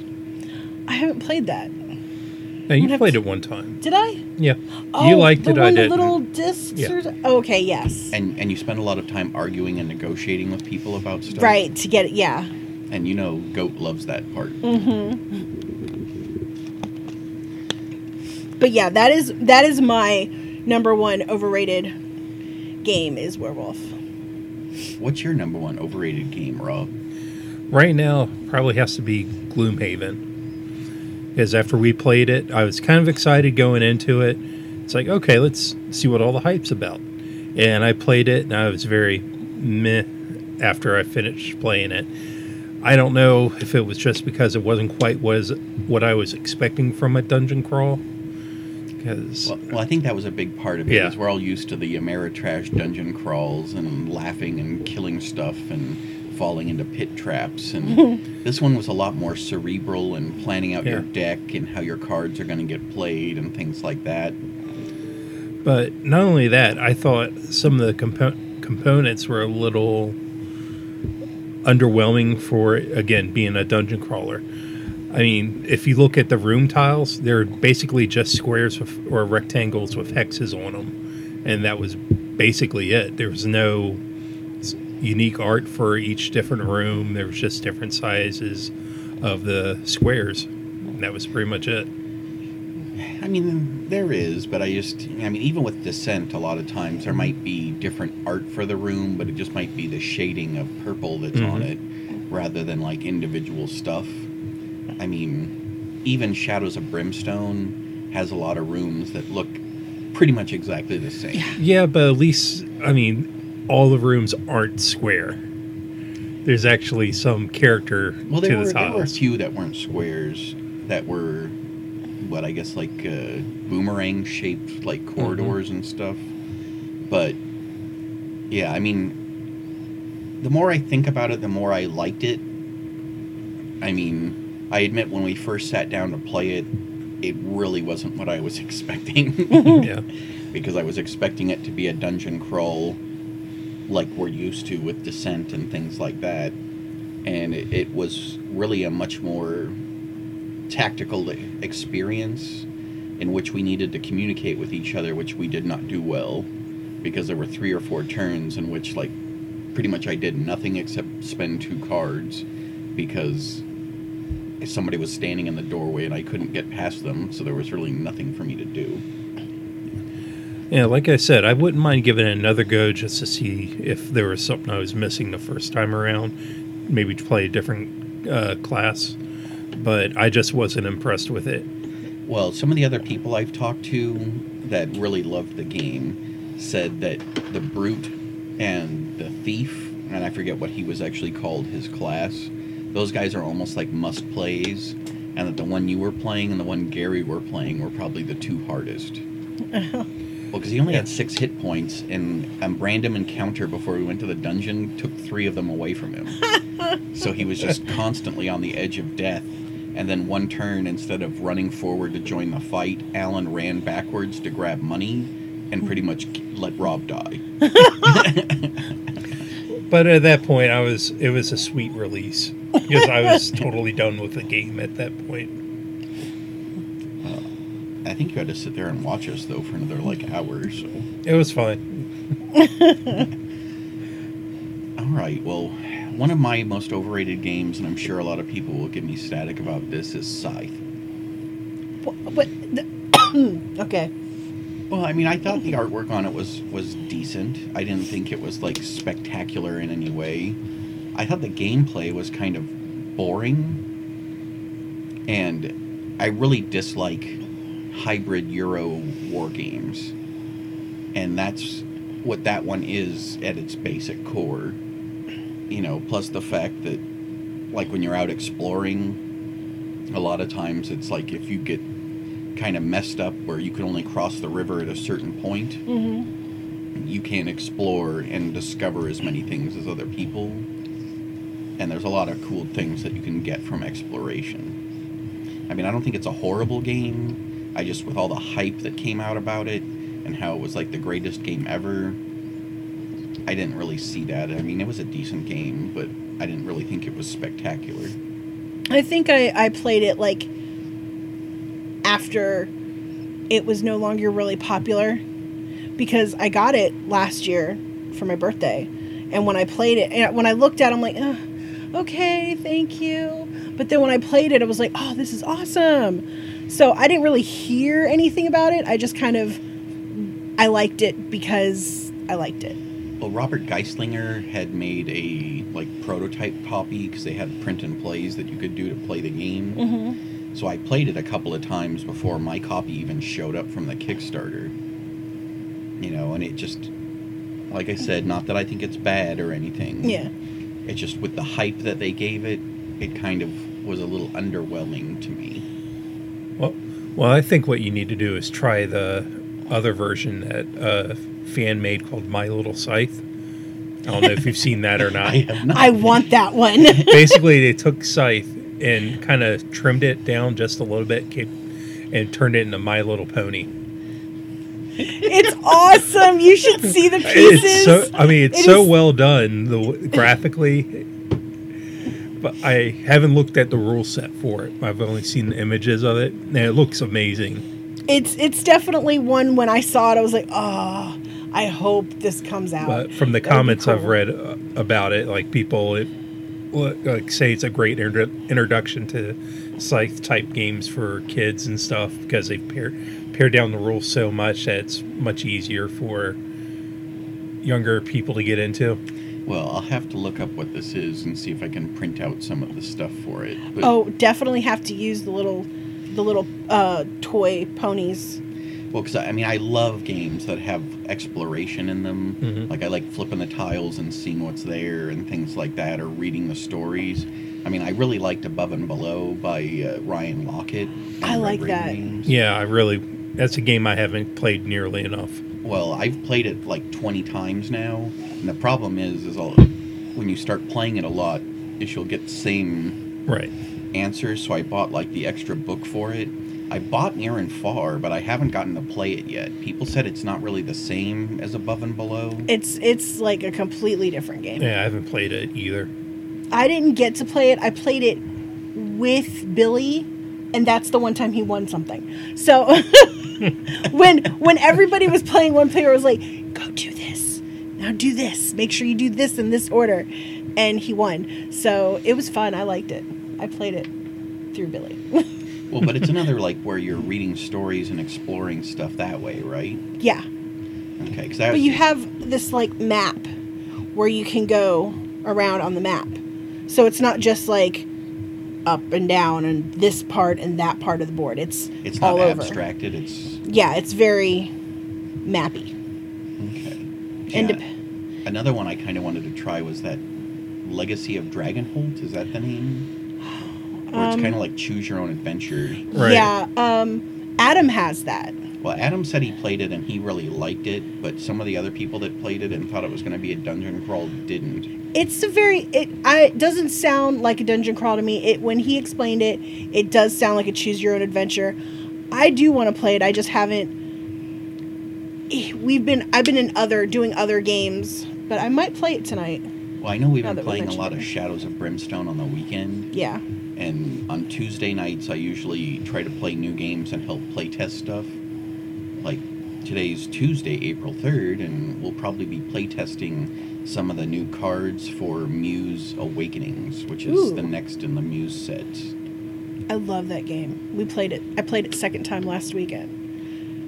I haven't played that. Now you played to- it one time. Did I? Yeah, Oh, you liked the it. one I didn't. little discs. Yeah. Or, oh, okay, yes. And and you spend a lot of time arguing and negotiating with people about stuff. Right to get it. Yeah. And you know, Goat loves that part. Mhm. But yeah, that is that is my number one overrated game is Werewolf. What's your number one overrated game, Rob? Right now, probably has to be Gloomhaven. Because after we played it, I was kind of excited going into it. It's like, okay, let's see what all the hype's about. And I played it, and I was very meh after I finished playing it. I don't know if it was just because it wasn't quite was what I was expecting from a dungeon crawl. Because Well, well, I think that was a big part of it. Yeah. We're all used to the Ameritrash dungeon crawls and laughing and killing stuff and falling into pit traps. And this one was a lot more cerebral and planning out your deck and how your cards are going to get played and things like that. But not only that, I thought some of the compo- components were a little underwhelming for again being a dungeon crawler. I mean, if you look at the room tiles, they're basically just squares with, or rectangles with hexes on them, and that was basically it. There was no unique art for each different room. There was just different sizes of the squares. That was pretty much it. I mean, there is, but I just, I mean, even with Descent, a lot of times there might be different art for the room, but it just might be the shading of purple that's on Mhm. it rather than like individual stuff. I mean, even Shadows of Brimstone has a lot of rooms that look pretty much exactly the same. Yeah, but at least I mean, all the rooms aren't square. There's actually some character Well, to there the were, there were a few that weren't squares that were, what I guess like uh, boomerang shaped like corridors and stuff. But yeah, I mean, the more I think about it, the more I liked it. I mean, I admit when we first sat down to play it, it really wasn't what I was expecting. yeah, because I was expecting it to be a dungeon crawl like we're used to with Descent and things like that. And it, it was really a much more tactical experience in which we needed to communicate with each other, which we did not do well because there were three or four turns in which, like, pretty much I did nothing except spend two cards because somebody was standing in the doorway and I couldn't get past them, so there was really nothing for me to do. yeah. Like I said, I wouldn't mind giving it another go just to see if there was something I was missing the first time around. Maybe to play a different uh, class, but I just wasn't impressed with it. Well, some of the other people I've talked to that really loved the game said that the brute and the thief, and I forget what he was actually called, his class, those guys are almost like must plays, and that the one you were playing and the one Gary were playing were probably the two hardest. well, because he only had six hit points, and a random encounter before we went to the dungeon took three of them away from him. so he was just constantly on the edge of death. And then one turn, instead of running forward to join the fight, Alan ran backwards to grab money and pretty much let Rob die. But at that point, I was it was a sweet release because I was totally done with the game at that point. Uh, I think you had to sit there and watch us though for another like hour. Or so, It was fine. all right. Well, one of my most overrated games, and I'm sure a lot of people will give me static about this, is Scythe. But Okay. Well, I mean, I thought the artwork on it was was decent. I didn't think it was like spectacular in any way. I thought the gameplay was kind of boring, and I really dislike hybrid Euro war games, and that's what that one is at its basic core. You know, plus the fact that, like, when you're out exploring, a lot of times it's like if you get kind of messed up where you can only cross the river at a certain point, Mm-hmm. you can't explore and discover as many things as other people. And there's a lot of cool things that you can get from exploration. I mean, I don't think it's a horrible game. I just, with all the hype that came out about it and how it was like the greatest game ever, I didn't really see that. I mean, it was a decent game, but I didn't really think it was spectacular. I think I, I played it like after it was no longer really popular because I got it last year for my birthday. And when I played it, and when I looked at it, I'm like, "Ugh, okay, thank you. But then when I played it, I was like, oh, this is awesome. So I didn't really hear anything about it. I just kind of, I liked it because I liked it. Well, Robert Geislinger had made a like prototype copy because they had print and plays that you could do to play the game. Mm-hmm. So I played it a couple of times before my copy even showed up from the Kickstarter. You know, and it just, like I said, not that I think it's bad or anything. Yeah. It's just with the hype that they gave it, it kind of was a little underwhelming to me. Well, well, I think what you need to do is try the other version that uh, fan made called My Little Scythe. I don't know if you've seen that or not. I not. I want that one. Basically, they took Scythe and kind of trimmed it down just a little bit, and turned it into My Little Pony. it's awesome. You should see the pieces. It's so. I mean, it's It so is- well done the graphically. But I haven't looked at the rule set for it. I've only seen the images of it, and it looks amazing. It's it's definitely one when I saw it, I was like, oh, I hope this comes out. But from the That'd be comments I've read uh, about it, like people it, like say it's a great inter- introduction to scythe type games for kids and stuff because they pare pare down the rules so much that it's much easier for younger people to get into. Well, I'll have to look up what this is and see if I can print out some of the stuff for it. But, Oh, definitely have to use the little, the little uh, toy ponies. Well, because I mean, I love games that have exploration in them. Mhm. Like I like flipping the tiles and seeing what's there and things like that, or reading the stories. I mean, I really liked Above and Below by uh, Ryan Laukat. I Red like Raven that. Games. Yeah, I really that's a game I haven't played nearly enough. Well, I've played it like 20 times now, and the problem is, is all, when you start playing it a lot, is you'll get the same Right. Answers. So I bought like the extra book for it. I bought Near and Far, but I haven't gotten to play it yet. People said it's not really the same as Above and Below. It's it's like a completely different game. Yeah, I haven't played it either. I didn't get to play it. I played it with Billy, and that's the one time he won something. So when when everybody was playing, one player was like, "Go do this. Now do this. Make sure you do this in this order," and he won. So it was fun. I liked it. I played it through Billy. Well, but it's another like where you're reading stories and exploring stuff that way, right? yeah, Okay, because but you have this like map where you can go around on the map. So it's not just like up and down and this part and that part of the board. It's it's not all over. abstracted. It's Yeah, it's very mappy. okay. And Yeah. Another one I kind of wanted to try was that Legacy of Dragonholt. Is that the name? Where it's Um, kind of like choose your own adventure. Right. Yeah, um, Adam has that. Well, Adam said he played it and he really liked it, but some of the other people that played it and thought it was going to be a dungeon crawl didn't. It's a very it. I it doesn't sound like a dungeon crawl to me. It when he explained it, it does sound like a choose your own adventure. I do want to play it. I just haven't. We've been I've been in other doing other games, but I might play it tonight. Well, I know we've Now been that we playing a mentioned lot it. of Shadows of Brimstone on the weekend, Yeah. And on Tuesday nights I usually try to play new games and help play test stuff. Like today's Tuesday, April 3rd, and we'll probably be playtesting some of the new cards for Muse Awakenings, which is Ooh. the next in the Muse set. I love that game. We played it. I played it second time last weekend.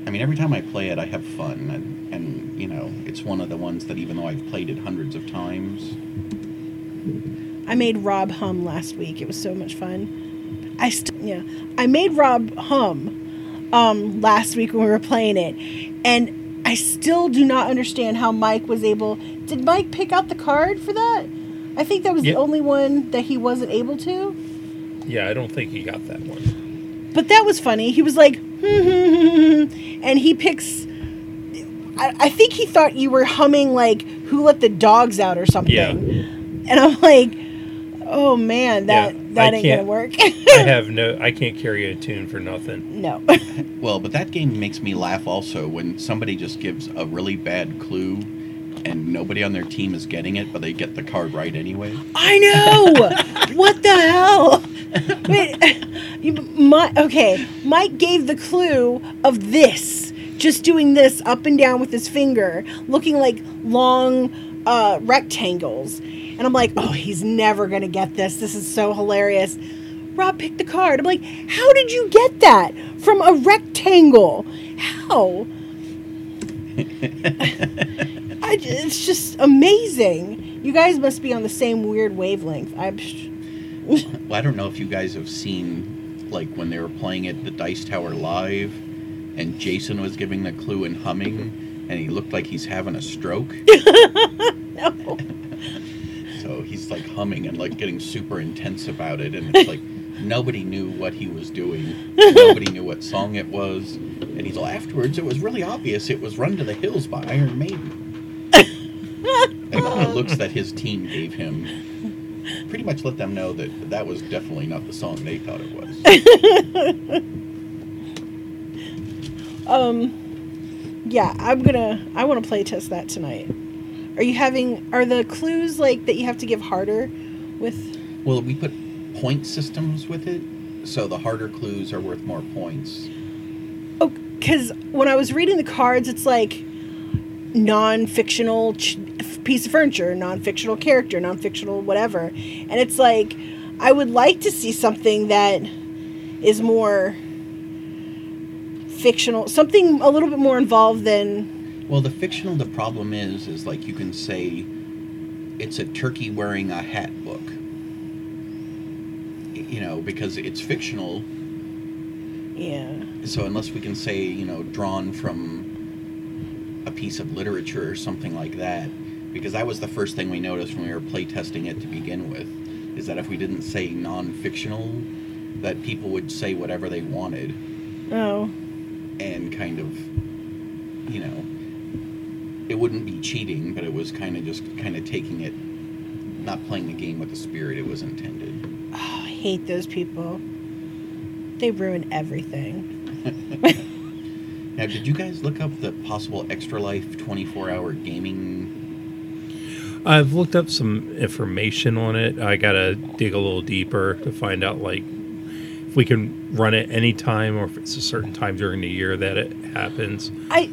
I mean, every time I play it, I have fun, and, and you know, it's one of the ones that even though I've played it hundreds of times, I made Rob hum last week. It was so much fun. I st- yeah, I made Rob hum um, last week when we were playing it, and I still do not understand how Mike was able. Did Mike pick out the card for that? I think that was Yeah. the only one that he wasn't able to. Yeah, I don't think he got that one. But that was funny. He was like, and he picks. I, I think he thought you were humming like "Who Let the Dogs Out" or something. Yeah. And I'm like, oh man, that Yeah, that I ain't gonna work. I have no. I can't carry a tune for nothing. no. well, but that game makes me laugh also when somebody just gives a really bad clue, and nobody on their team is getting it, but they get the card right anyway. I know. what the hell? Wait, you, my, okay, Mike gave the clue of this, just doing this up and down with his finger, looking like long uh, rectangles. And I'm like, oh, he's never gonna get this. This is so hilarious. Rob picked the card. I'm like, how did you get that from a rectangle? How? I, it's just amazing. You guys must be on the same weird wavelength. I'm. sh- Well, I don't know if you guys have seen, like, when they were playing at the Dice Tower live, and Jason was giving the clue and humming, and he looked like he's having a stroke. No. So he's like humming and like getting super intense about it, and it's like nobody knew what he was doing. Nobody knew what song it was, and he's all afterwards. It was really obvious. It was "Run to the Hills" by Iron Maiden. and the looks that his team gave him pretty much let them know that that was definitely not the song they thought it was. Um. Yeah, I'm gonna. I want to play test that tonight. Are you having? Are the clues like that you have to give harder? With Well, we put point systems with it, so the harder clues are worth more points. oh, because when I was reading the cards, it's like non-fictional ch- piece of furniture, non-fictional character, non-fictional whatever, and it's like I would like to see something that is more fictional, something a little bit more involved than Well, the fictional, the problem is, is like you can say it's a turkey wearing a hat book. You know, because it's fictional, yeah. so unless we can say, you know, drawn from a piece of literature or something like that, because that was the first thing we noticed when we were playtesting it to begin with, is that if we didn't say non fictional, that people would say whatever they wanted. Oh. and kind of you know it wouldn't be cheating but it was kind of just kind of taking it not playing the game with the spirit it was intended Oh, I hate those people. They ruin everything. now did you guys look up the possible extra life 24 hour gaming I've looked up some information on it. I gotta dig a little deeper to find out like if we can run it anytime or if it's a certain time during the year that it happens. I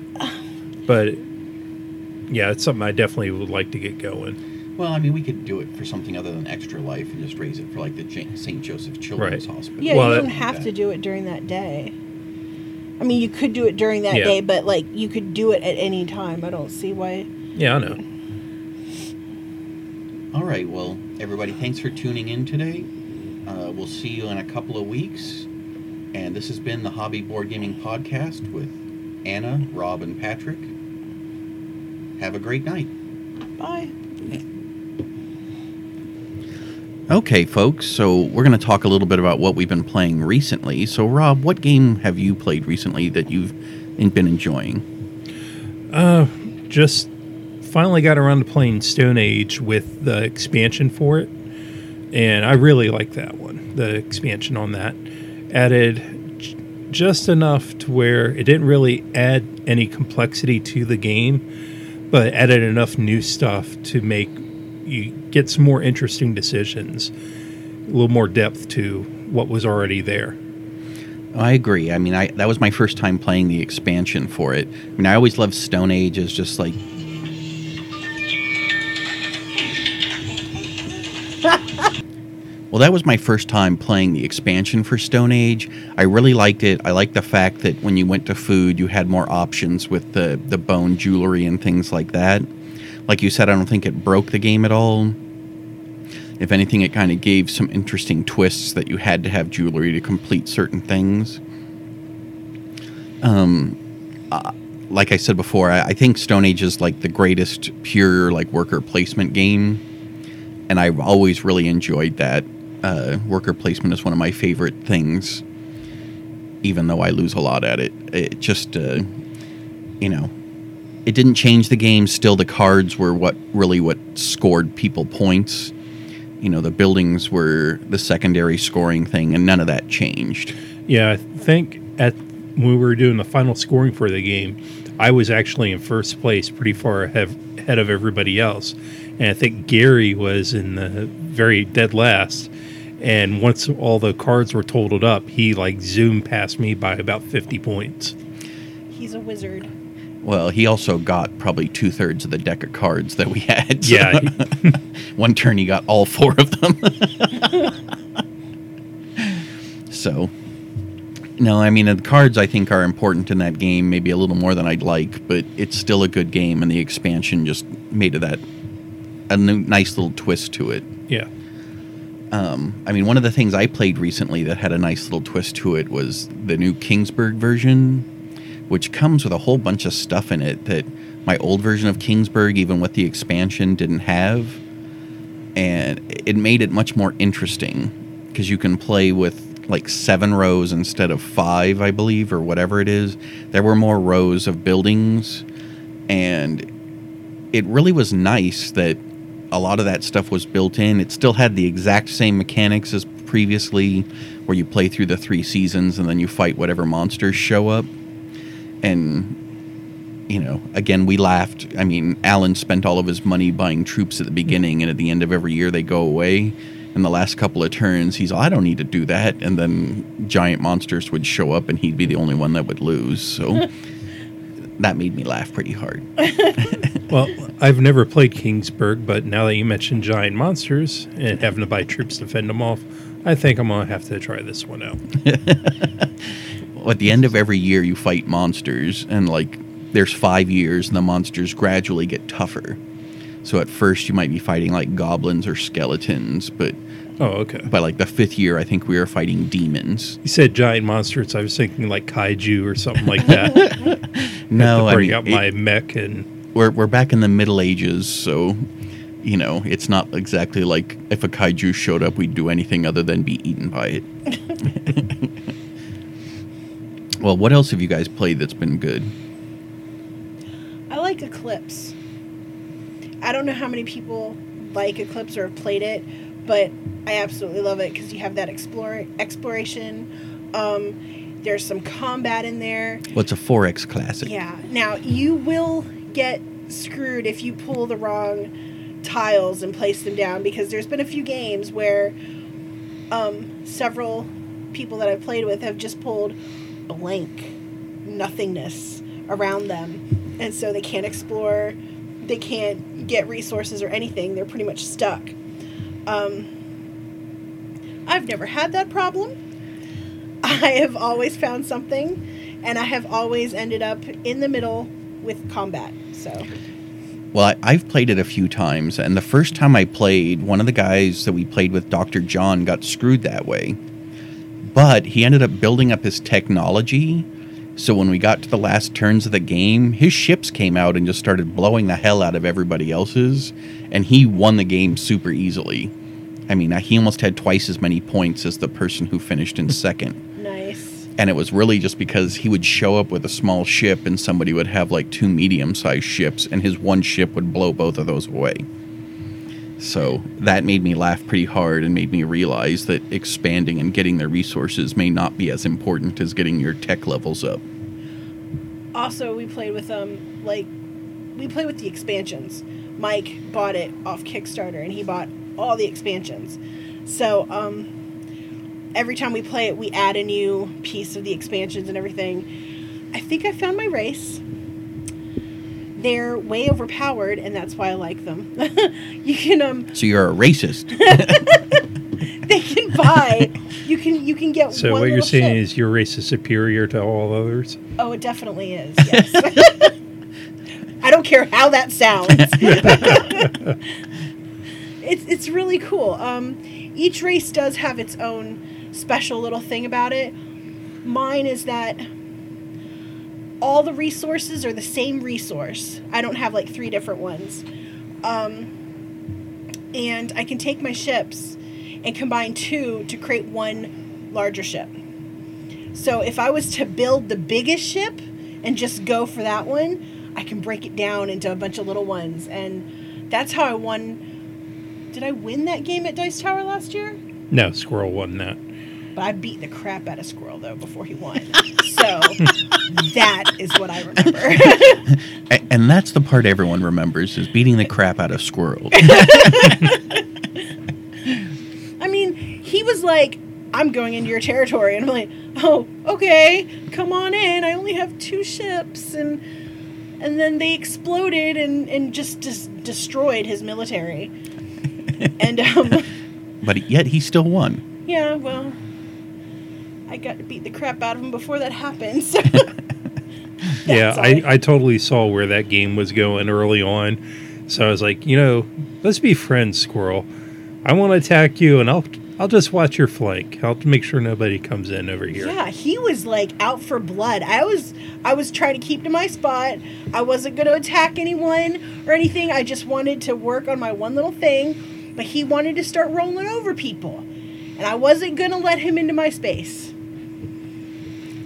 But yeah, it's something I definitely would like to get going. well i mean we could do it for something other than extra life and just raise it for like the J- st joseph children's Right. hospital yeah, Well, you don't have to do it during that day. I mean, you could do it during that Yeah. day, but like you could do it at any time. I don't see why. Yeah, I know. all right well everybody thanks for tuning in today uh, we'll see you in a couple of weeks and this has been the hobby board gaming podcast with anna rob and patrick have a great night Bye. Okay, folks, so we're going to talk a little bit about what we've been playing recently. So, Rob, what game have you played recently that you've been enjoying? Uh, just finally got around to playing Stone Age with the expansion for it, and I really like that one. The expansion on that added j- just enough to where it didn't really add any complexity to the game, Uh, but added enough new stuff to make you get some more interesting decisions, a little more depth to what was already there. I agree. I mean, I that was my first time playing the expansion for it. I mean, I always loved Stone Age as just like Well, that was my first time playing the expansion for Stone Age. I really liked it. I liked the fact that when you went to food, you had more options with the, the bone jewelry and things like that. Like you said, I don't think it broke the game at all. If anything, it kind of gave some interesting twists that you had to have jewelry to complete certain things. Um, uh, like I said before, I, I think Stone Age is like the greatest pure like worker placement game, and I've always really enjoyed that. Uh, worker placement is one of my favorite things, even though I lose a lot at it. It just, uh, you know, it didn't change the game. Still, the cards were what really what scored people points. You know, the buildings were the secondary scoring thing, and none of that changed. Yeah, I think at when we were doing the final scoring for the game, I was actually in first place, pretty far ahead, ahead of everybody else, and I think Gary was in the very dead last. And once all the cards were totaled up, he like zoomed past me by about fifty points. He's a wizard. Well, he also got probably two thirds of the deck of cards that we had. so- Yeah, One turn, he got all four of them. so, no, I mean, the cards I think are important in that game, maybe a little more than I'd like, but it's still a good game, and the expansion just made it that a new, nice little twist to it. yeah. Um, I mean, one of the things I played recently that had a nice little twist to it was the new Kingsburg version, which comes with a whole bunch of stuff in it that my old version of Kingsburg, even with the expansion, didn't have. And it made it much more interesting because you can play with like seven rows instead of five, I believe, or whatever it is. There were more rows of buildings, and it really was nice that a lot of that stuff was built in. It still had the exact same mechanics as previously, where you play through the three seasons and then you fight whatever monsters show up. And, you know, again, we laughed. I mean, Alan spent all of his money buying troops at the beginning, and at the end of every year, they go away. And the last couple of turns, he's, I don't need to do that. And then giant monsters would show up, and he'd be the only one that would lose. So that made me laugh pretty hard. Well, I've never played Kingsburg, but now that you mentioned giant monsters and having to buy troops to fend them off, I think I'm gonna have to try this one out. at the end of every year you fight monsters and like there's five years and the monsters gradually get tougher so at first you might be fighting like goblins or skeletons but Oh, okay. by like the fifth year i think we were fighting demons You said giant monsters. I was thinking like kaiju or something like that. no to i bring mean out it- my mech and we're, we're back in the middle ages so you know it's not exactly like if a kaiju showed up we'd do anything other than be eaten by it well what else have you guys played that's been good I like Eclipse. I don't know how many people like Eclipse or have played it, but I absolutely love it because you have that explore exploration. Um, there's some combat in there. what's a 4x classic Yeah. Now you will get screwed if you pull the wrong tiles and place them down because there's been a few games where um, several people that I've played with have just pulled blank nothingness around them, and so they can't explore, they can't get resources or anything. They're pretty much stuck. Um, I've never had that problem. I have always found something, and I have always ended up in the middle with combat. So, Well, I, I've played it a few times, and the first time I played, one of the guys that we played with, Dr. John, got screwed that way. But he ended up building up his technology. So when we got to the last turns of the game, his ships came out and just started blowing the hell out of everybody else's, and he won the game super easily. I mean, he almost had twice as many points as the person who finished in second. nice. And it was really just because he would show up with a small ship and somebody would have like two medium sized ships, and his one ship would blow both of those away. So that made me laugh pretty hard and made me realize that expanding and getting the resources may not be as important as getting your tech levels up. Also, we played with um like we played with the expansions. Mike bought it off Kickstarter, and he bought all the expansions. So um, every time we play it, we add a new piece of the expansions and everything. I think I found my race. They're way overpowered, and that's why I like them. you can um So you're a racist. they can buy. You can you can get. So one what you're saying ship. is your race is superior to all others? Oh, it definitely is. Yes. I don't care how that sounds. it's it's really cool. Um, each race does have its own special little thing about it. Mine is that all the resources are the same resource. I don't have like three different ones. Um, and I can take my ships and combine two to create one larger ship. So if I was to build the biggest ship and just go for that one, I can break it down into a bunch of little ones. And that's how I won. Did I win that game at Dice Tower last year? No, Squirrel won that. But I beat the crap out of Squirrel though before he won. so that is what I remember. And that's the part everyone remembers is beating the crap out of Squirrel. I mean, he was like, I'm going into your territory. And I'm like, oh, okay, come on in. I only have two ships. And and then they exploded and, and just, just destroyed his military. and um, but yet he still won. yeah, well, I got to beat the crap out of him before that happened. So yeah, I. I totally saw where that game was going early on. So I was like, you know, let's be friends, Squirrel. I want to attack you, and I'll I'll just watch your flank. I'll make sure nobody comes in over here. Yeah, he was like out for blood. I was I was trying to keep to my spot. I wasn't going to attack anyone or anything. I just wanted to work on my one little thing, but he wanted to start rolling over people. And I wasn't going to let him into my space.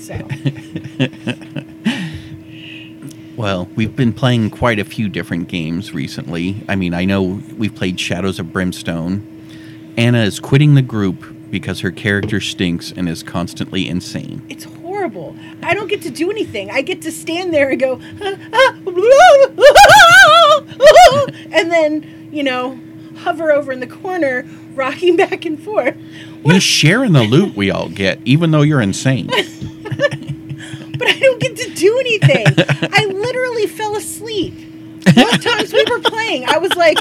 So, Well, we've been playing quite a few different games recently. I mean, I know we've played Shadows of Brimstone. Anna is quitting the group because her character stinks and is constantly insane. it's horrible. I don't get to do anything. I get to stand there and go and then, you know, hover over in the corner rocking back and forth. You share in the loot we all get, even though you're insane. but I don't get to do anything. I literally fell asleep. Both times we were playing, I was like,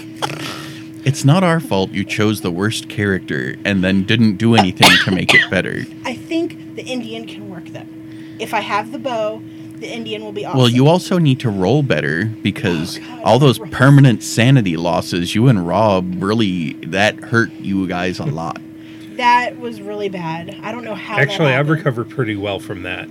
It's not our fault you chose the worst character and then didn't do anything to make it better. I think the Indian can work though. If I have the bow, the Indian will be awesome. Well, you also need to roll better because Oh, God, all those rolls. permanent sanity losses, you and Rob really that hurt you guys a lot. That was really bad. I don't know how. that Actually, I've recovered pretty well from that.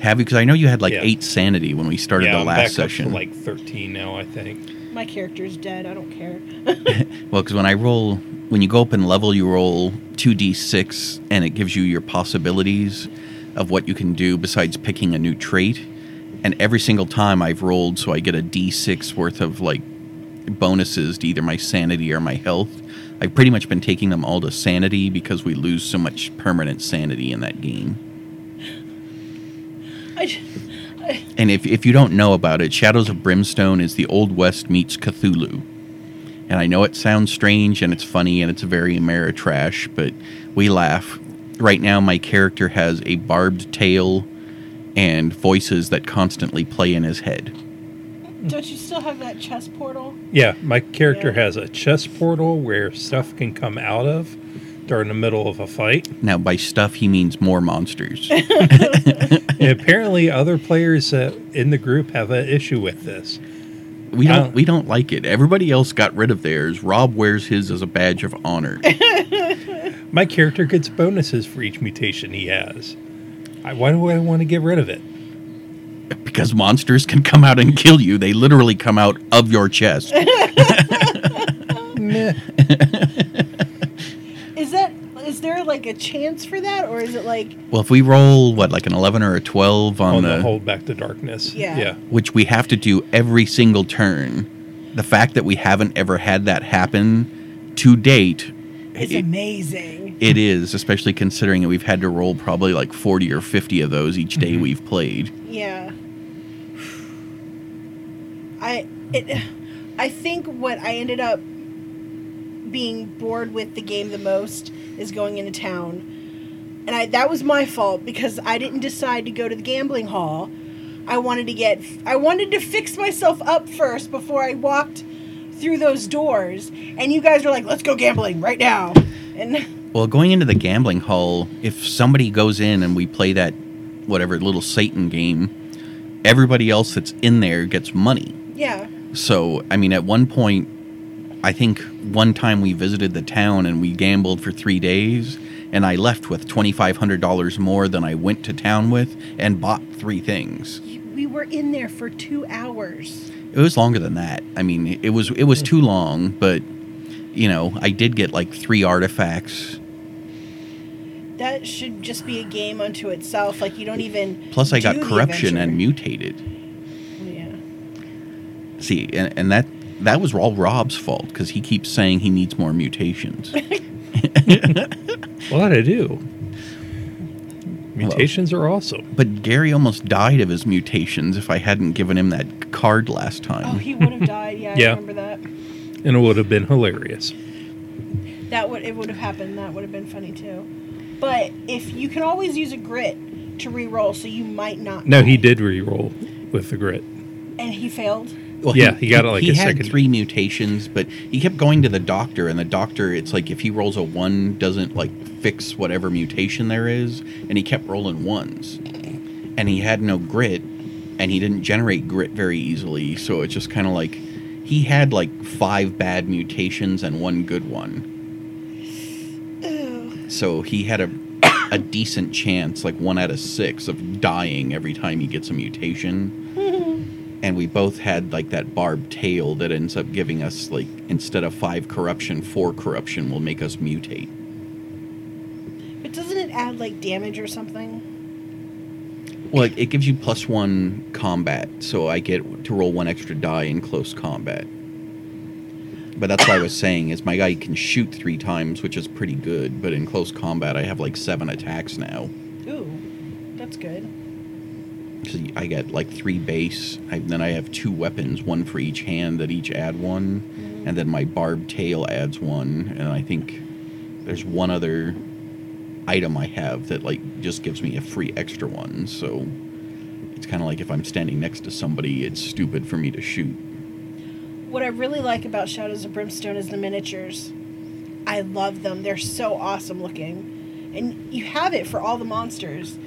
Have you? Because I know you had like Yeah. eight sanity when we started yeah, the I'm last back session. up to like 13 now, I think. My character's dead. I don't care. Well, because when I roll, when you go up in level, you roll 2d6 and it gives you your possibilities of what you can do besides picking a new trait. And every single time I've rolled, so I get a d6 worth of like bonuses to either my sanity or my health. I've pretty much been taking them all to sanity because we lose so much permanent sanity in that game. I, I- And if, if you don't know about it, Shadows of Brimstone is the Old West meets Cthulhu. And I know it sounds strange and it's funny and it's very Ameritrash, but we laugh. Right now, my character has a barbed tail and voices that constantly play in his head. Don't you still have that chest portal? Yeah, my character Yeah. has a chest portal where stuff can come out of during the middle of a fight. Now, by stuff, he means more monsters. and apparently, other players uh, in the group have an issue with this. We don't we don't like it. Everybody else got rid of theirs. Rob wears his as a badge of honor. My character gets bonuses for each mutation he has. I, why do I want to get rid of it? because monsters can come out and kill you. They literally come out of your chest. Is that is there like a chance for that, or is it like Well, if we roll what like an 11 or a 12 on, oh, On the, the hold back the darkness. Yeah. Yeah. which we have to do every single turn. The fact that we haven't ever had that happen to date, it's it, amazing? it is, especially considering that we've had to roll probably like 40 or 50 of those each day Mhm. we've played. Yeah. I it I think what I ended up being bored with the game the most is going into town. And I that was my fault because I didn't decide to go to the gambling hall. I wanted to get I wanted to fix myself up first before I walked through those doors. And you guys were like, "Let's go gambling right now." And Well, going into the gambling hall, if somebody goes in and we play that whatever little Satan game, everybody else that's in there gets money. Yeah. So, I mean, at one point, I think one time we visited the town and we gambled for three days, and I left with $2,500 more than I went to town with and bought three things. We were in there for two hours. It was longer than that. I mean, it was it was too long, but you know, I did get like three artifacts. That should just be a game unto itself. Like you don't even. Plus, I got do the corruption and mutated. Yeah. See, and, and that that was all Rob's fault because he keeps saying he needs more mutations. What did I do? Mutations are awesome. but Gary almost died of his mutations if I hadn't given him that card last time. Oh, he would have died. Yeah, Yeah. I remember that. And it would have been hilarious. That would it would have happened. That would have been funny too. But if you can always use a grit to re-roll, so you might not. No, he did re-roll with the grit. and he failed. Well, Yeah, he got, it like, he a had second- three mutations, but he kept going to the doctor, and the doctor, it's like if he rolls a one, doesn't like fix whatever mutation there is, and he kept rolling ones, and he had no grit, and he didn't generate grit very easily, so it's just kind of like he had like five bad mutations and one good one, Ew. so he had a a decent chance, like one out of six, of dying every time he gets a mutation and we both had like that barbed tail that ends up giving us like instead of five corruption, four corruption will make us mutate. But doesn't it add like damage or something? Well, it, it gives you plus one combat, so I get to roll one extra die in close combat. But that's what I was saying is my guy can shoot three times, which is pretty good. But in close combat, I have like seven attacks now. Ooh, that's good. So I get like three base. I, then I have two weapons, one for each hand that each add one, and then my barbed tail adds one. And I think there's one other item I have that like just gives me a free extra one. So it's kind of like if I'm standing next to somebody, it's stupid for me to shoot. What I really like about Shadows of Brimstone is the miniatures. I love them. They're so awesome looking. And you have it for all the monsters.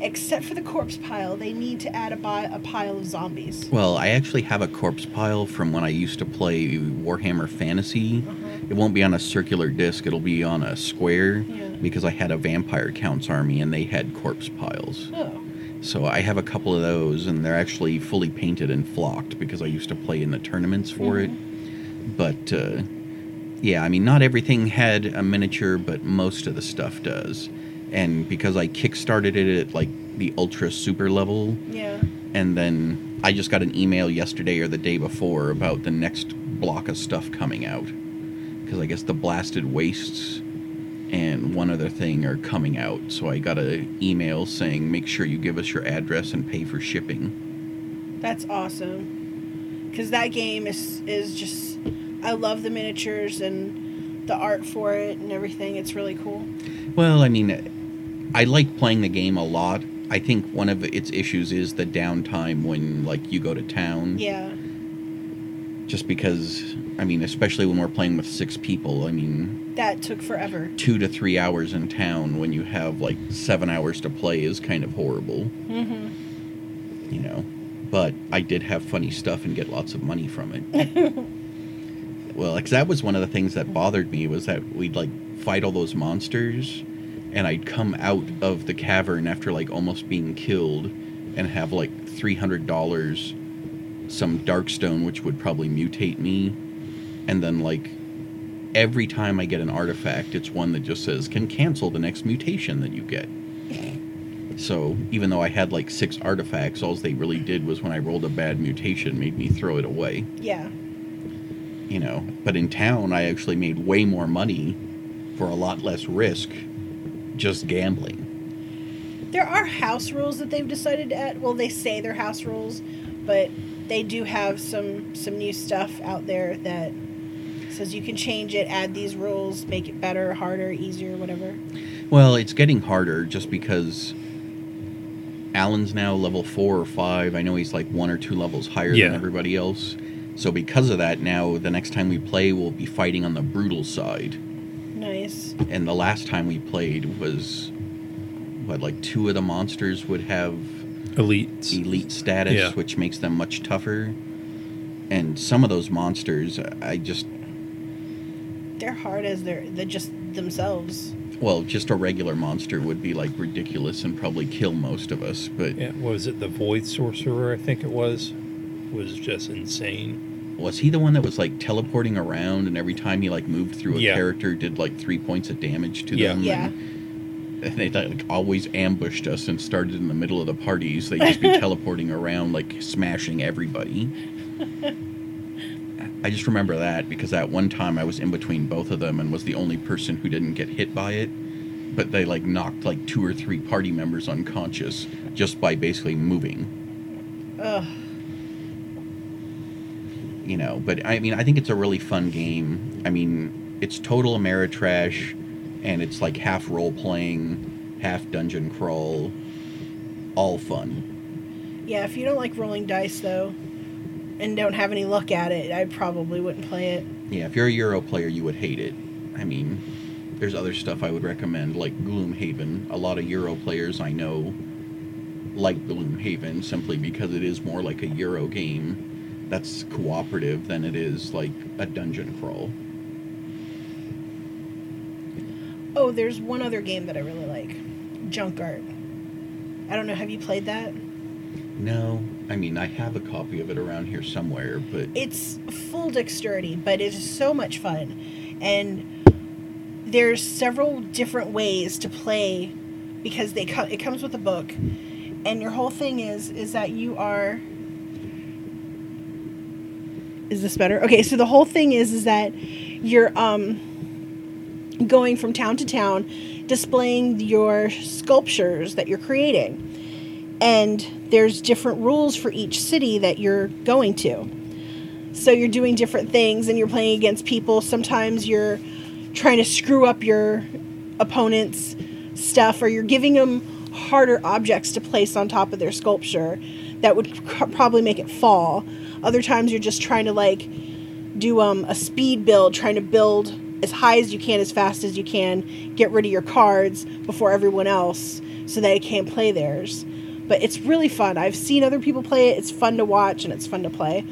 Except for the corpse pile, they need to add a, bi- a pile of zombies. Well, I actually have a corpse pile from when I used to play Warhammer Fantasy. Uh-huh. It won't be on a circular disc, it'll be on a square Yeah. because I had a vampire counts army and they had corpse piles. Oh, So I have a couple of those, and they're actually fully painted and flocked because I used to play in the tournaments for it. But uh, yeah, I mean, not everything had a miniature, but most of the stuff does. And because I kickstarted it at like the ultra super level, yeah. and then I just got an email yesterday or the day before about the next block of stuff coming out. Because I guess the blasted wastes and one other thing are coming out. So I got an email saying, make sure you give us your address and pay for shipping. That's awesome. Because that game is is just, I love the miniatures and the art for it and everything. It's really cool. Well, I mean, I like playing the game a lot. I think one of its issues is the downtime when like you go to town. Yeah. Just because, I mean, especially when we're playing with six people. I mean, That took forever. two to three hours in town when you have like seven hours to play is kind of horrible, Mm-hmm. you know. But I did have funny stuff and get lots of money from it. well, because that was one of the things that bothered me was that we'd like fight all those monsters, and I'd come out of the cavern after like almost being killed, and have like three hundred dollars, some dark stone which would probably mutate me, and then like every time I get an artifact, it's one that just says can cancel the next mutation that you get. So even though I had like six artifacts, all they really did was when I rolled a bad mutation, made me throw it away. Yeah. You know, but in town, I actually made way more money for a lot less risk, just gambling. There are house rules that they've decided to add. Well, they say they're house rules, but they do have some some new stuff out there that says you can change it, add these rules, make it better, harder, easier, whatever. Well, it's getting harder just because Alan's now level four or five. I know he's like one or two levels higher Yeah. than everybody else. So because of that, now the next time we play, we'll be fighting on the brutal side. Nice. Nice. And the last time we played was what like two of the monsters would have Elites. elite status, Yeah. which makes them much tougher. And some of those monsters, I just They're hard as they're they're just themselves. well, just a regular monster would be like ridiculous and probably kill most of us. But Yeah, was it? The Void Sorcerer, I think it was, was just insane. Was he the one that was like teleporting around and every time he like moved through a Yeah. character did like three points of damage to Yeah. them? Yeah. And, and they like always ambushed us and started in the middle of the parties. They'd just be teleporting around like smashing everybody. I just remember that because that one time I was in between both of them and was the only person who didn't get hit by it. But they like knocked like two or three party members unconscious just by basically moving. Ugh. You know but i mean i think it's a really fun game. I mean it's total ameritrash and it's like half role playing half dungeon crawl all fun. Yeah, if you don't like rolling dice though, and don't have any luck at it, I probably wouldn't play it. yeah if you're a euro player you would hate it. I mean there's other stuff i would recommend like gloomhaven. A lot of euro players i know like gloomhaven simply because it is more like a euro game that's cooperative than it is like a dungeon crawl Oh, there's one other game that I really like, Junk Art. I don't know. Have you played that? no i mean i have a copy of it around here somewhere but It's full dexterity, but it is so much fun, and there's several different ways to play because they co- it comes with a book, and your whole thing is is that you are. Is this better? Okay, so the whole thing is is that you're um going from town to town, displaying your sculptures that you're creating. And there's different rules for each city that you're going to. So you're doing different things and you're playing against people. Sometimes you're trying to screw up your opponent's stuff or you're giving them harder objects to place on top of their sculpture that would probably make it fall. Other times you're just trying to like do um, a speed build, trying to build as high as you can, as fast as you can, get rid of your cards before everyone else so it can't play theirs. But it's really fun. I've seen other people play it. It's fun to watch and it's fun to play.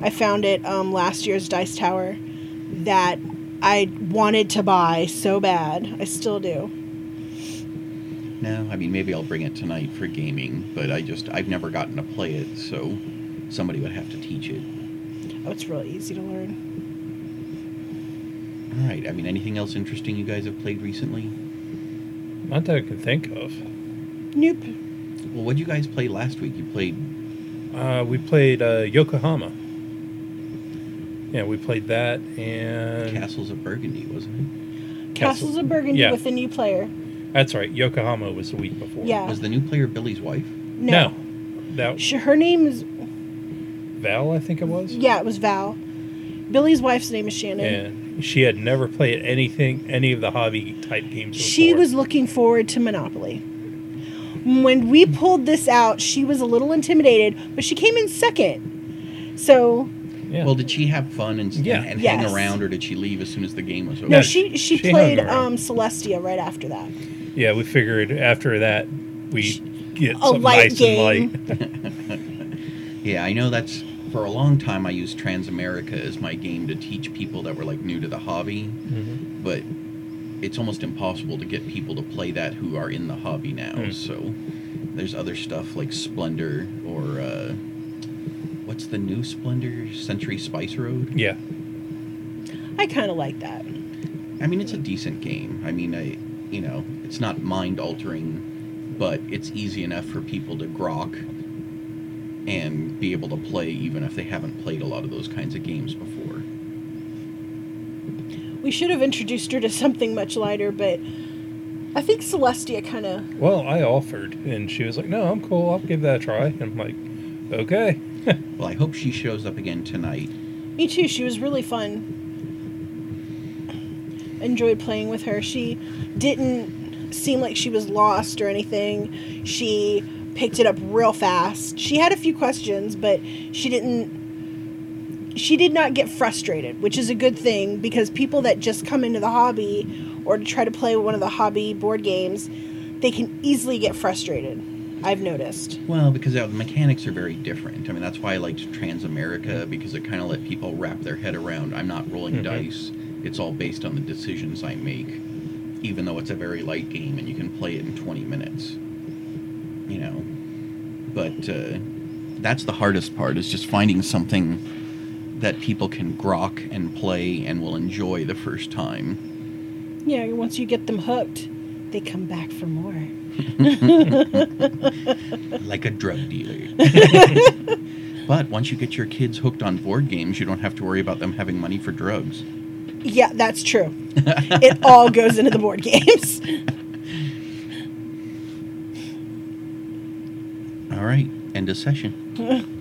I found it um, last year's Dice Tower that I wanted to buy so bad. I still do. No, I mean maybe I'll bring it tonight for gaming, but I just I've never gotten to play it, so somebody would have to teach it. Oh, it's really easy to learn. All right. I mean, anything else interesting you guys have played recently? Not that I can think of. Nope. Well, what did you guys play last week? You played Uh, we played uh, Yokohama. Yeah, we played that and Castles of Burgundy, wasn't it? Castle- Castles of Burgundy yeah. with a new player. that's right. Yokohama was the week before. Yeah. Was the new player Billy's wife? No. that Sh- Her name is Val, I think it was. yeah, it was Val. Billy's wife's name is Shannon. And she had never played anything, any of the hobby type games. She was looking forward to Monopoly. When we pulled this out, she was a little intimidated, but she came in second. So Yeah. Well, did she have fun and, Yeah. and Yes. hang around, or did she leave as soon as the game was over? no, she she, she played um, Celestia right after that. yeah, we figured after that we get A something light nice game. and light. Yeah, I know that's for a long time. I used Transamerica as my game to teach people that were like new to the hobby, Mhm. but it's almost impossible to get people to play that who are in the hobby now. Hmm. So there's other stuff like Splendor or uh, what's the new Splendor? Century Spice Road. Yeah, I kind of like that. I mean, it's a decent game. I mean, I you know, it's not mind altering, but it's easy enough for people to grok and be able to play even if they haven't played a lot of those kinds of games before. We should have introduced her to something much lighter, but I think Celestia kind of Well, I offered, and she was like, "No, I'm cool. I'll give that a try." And I'm like, "Okay." Well, I hope she shows up again tonight. Me too. She was really fun. Enjoyed playing with her. She didn't seem like she was lost or anything. She picked it up real fast. She had a few questions, but she didn't she did not get frustrated, which is a good thing because people that just come into the hobby or to try to play one of the hobby board games, they can easily get frustrated. I've noticed. Well, because the mechanics are very different. I mean, that's why I liked Transamerica because it kind of let people wrap their head around. I'm not rolling Mhm. dice. It's all based on the decisions I make, even though it's a very light game and you can play it in 20 minutes. You know, but uh, that's the hardest part is just finding something that people can grok and play and will enjoy the first time. Yeah, once you get them hooked, they come back for more. like a drug dealer. but once you get your kids hooked on board games, you don't have to worry about them having money for drugs. Yeah, that's true. it all goes into the board games. All right, end of session.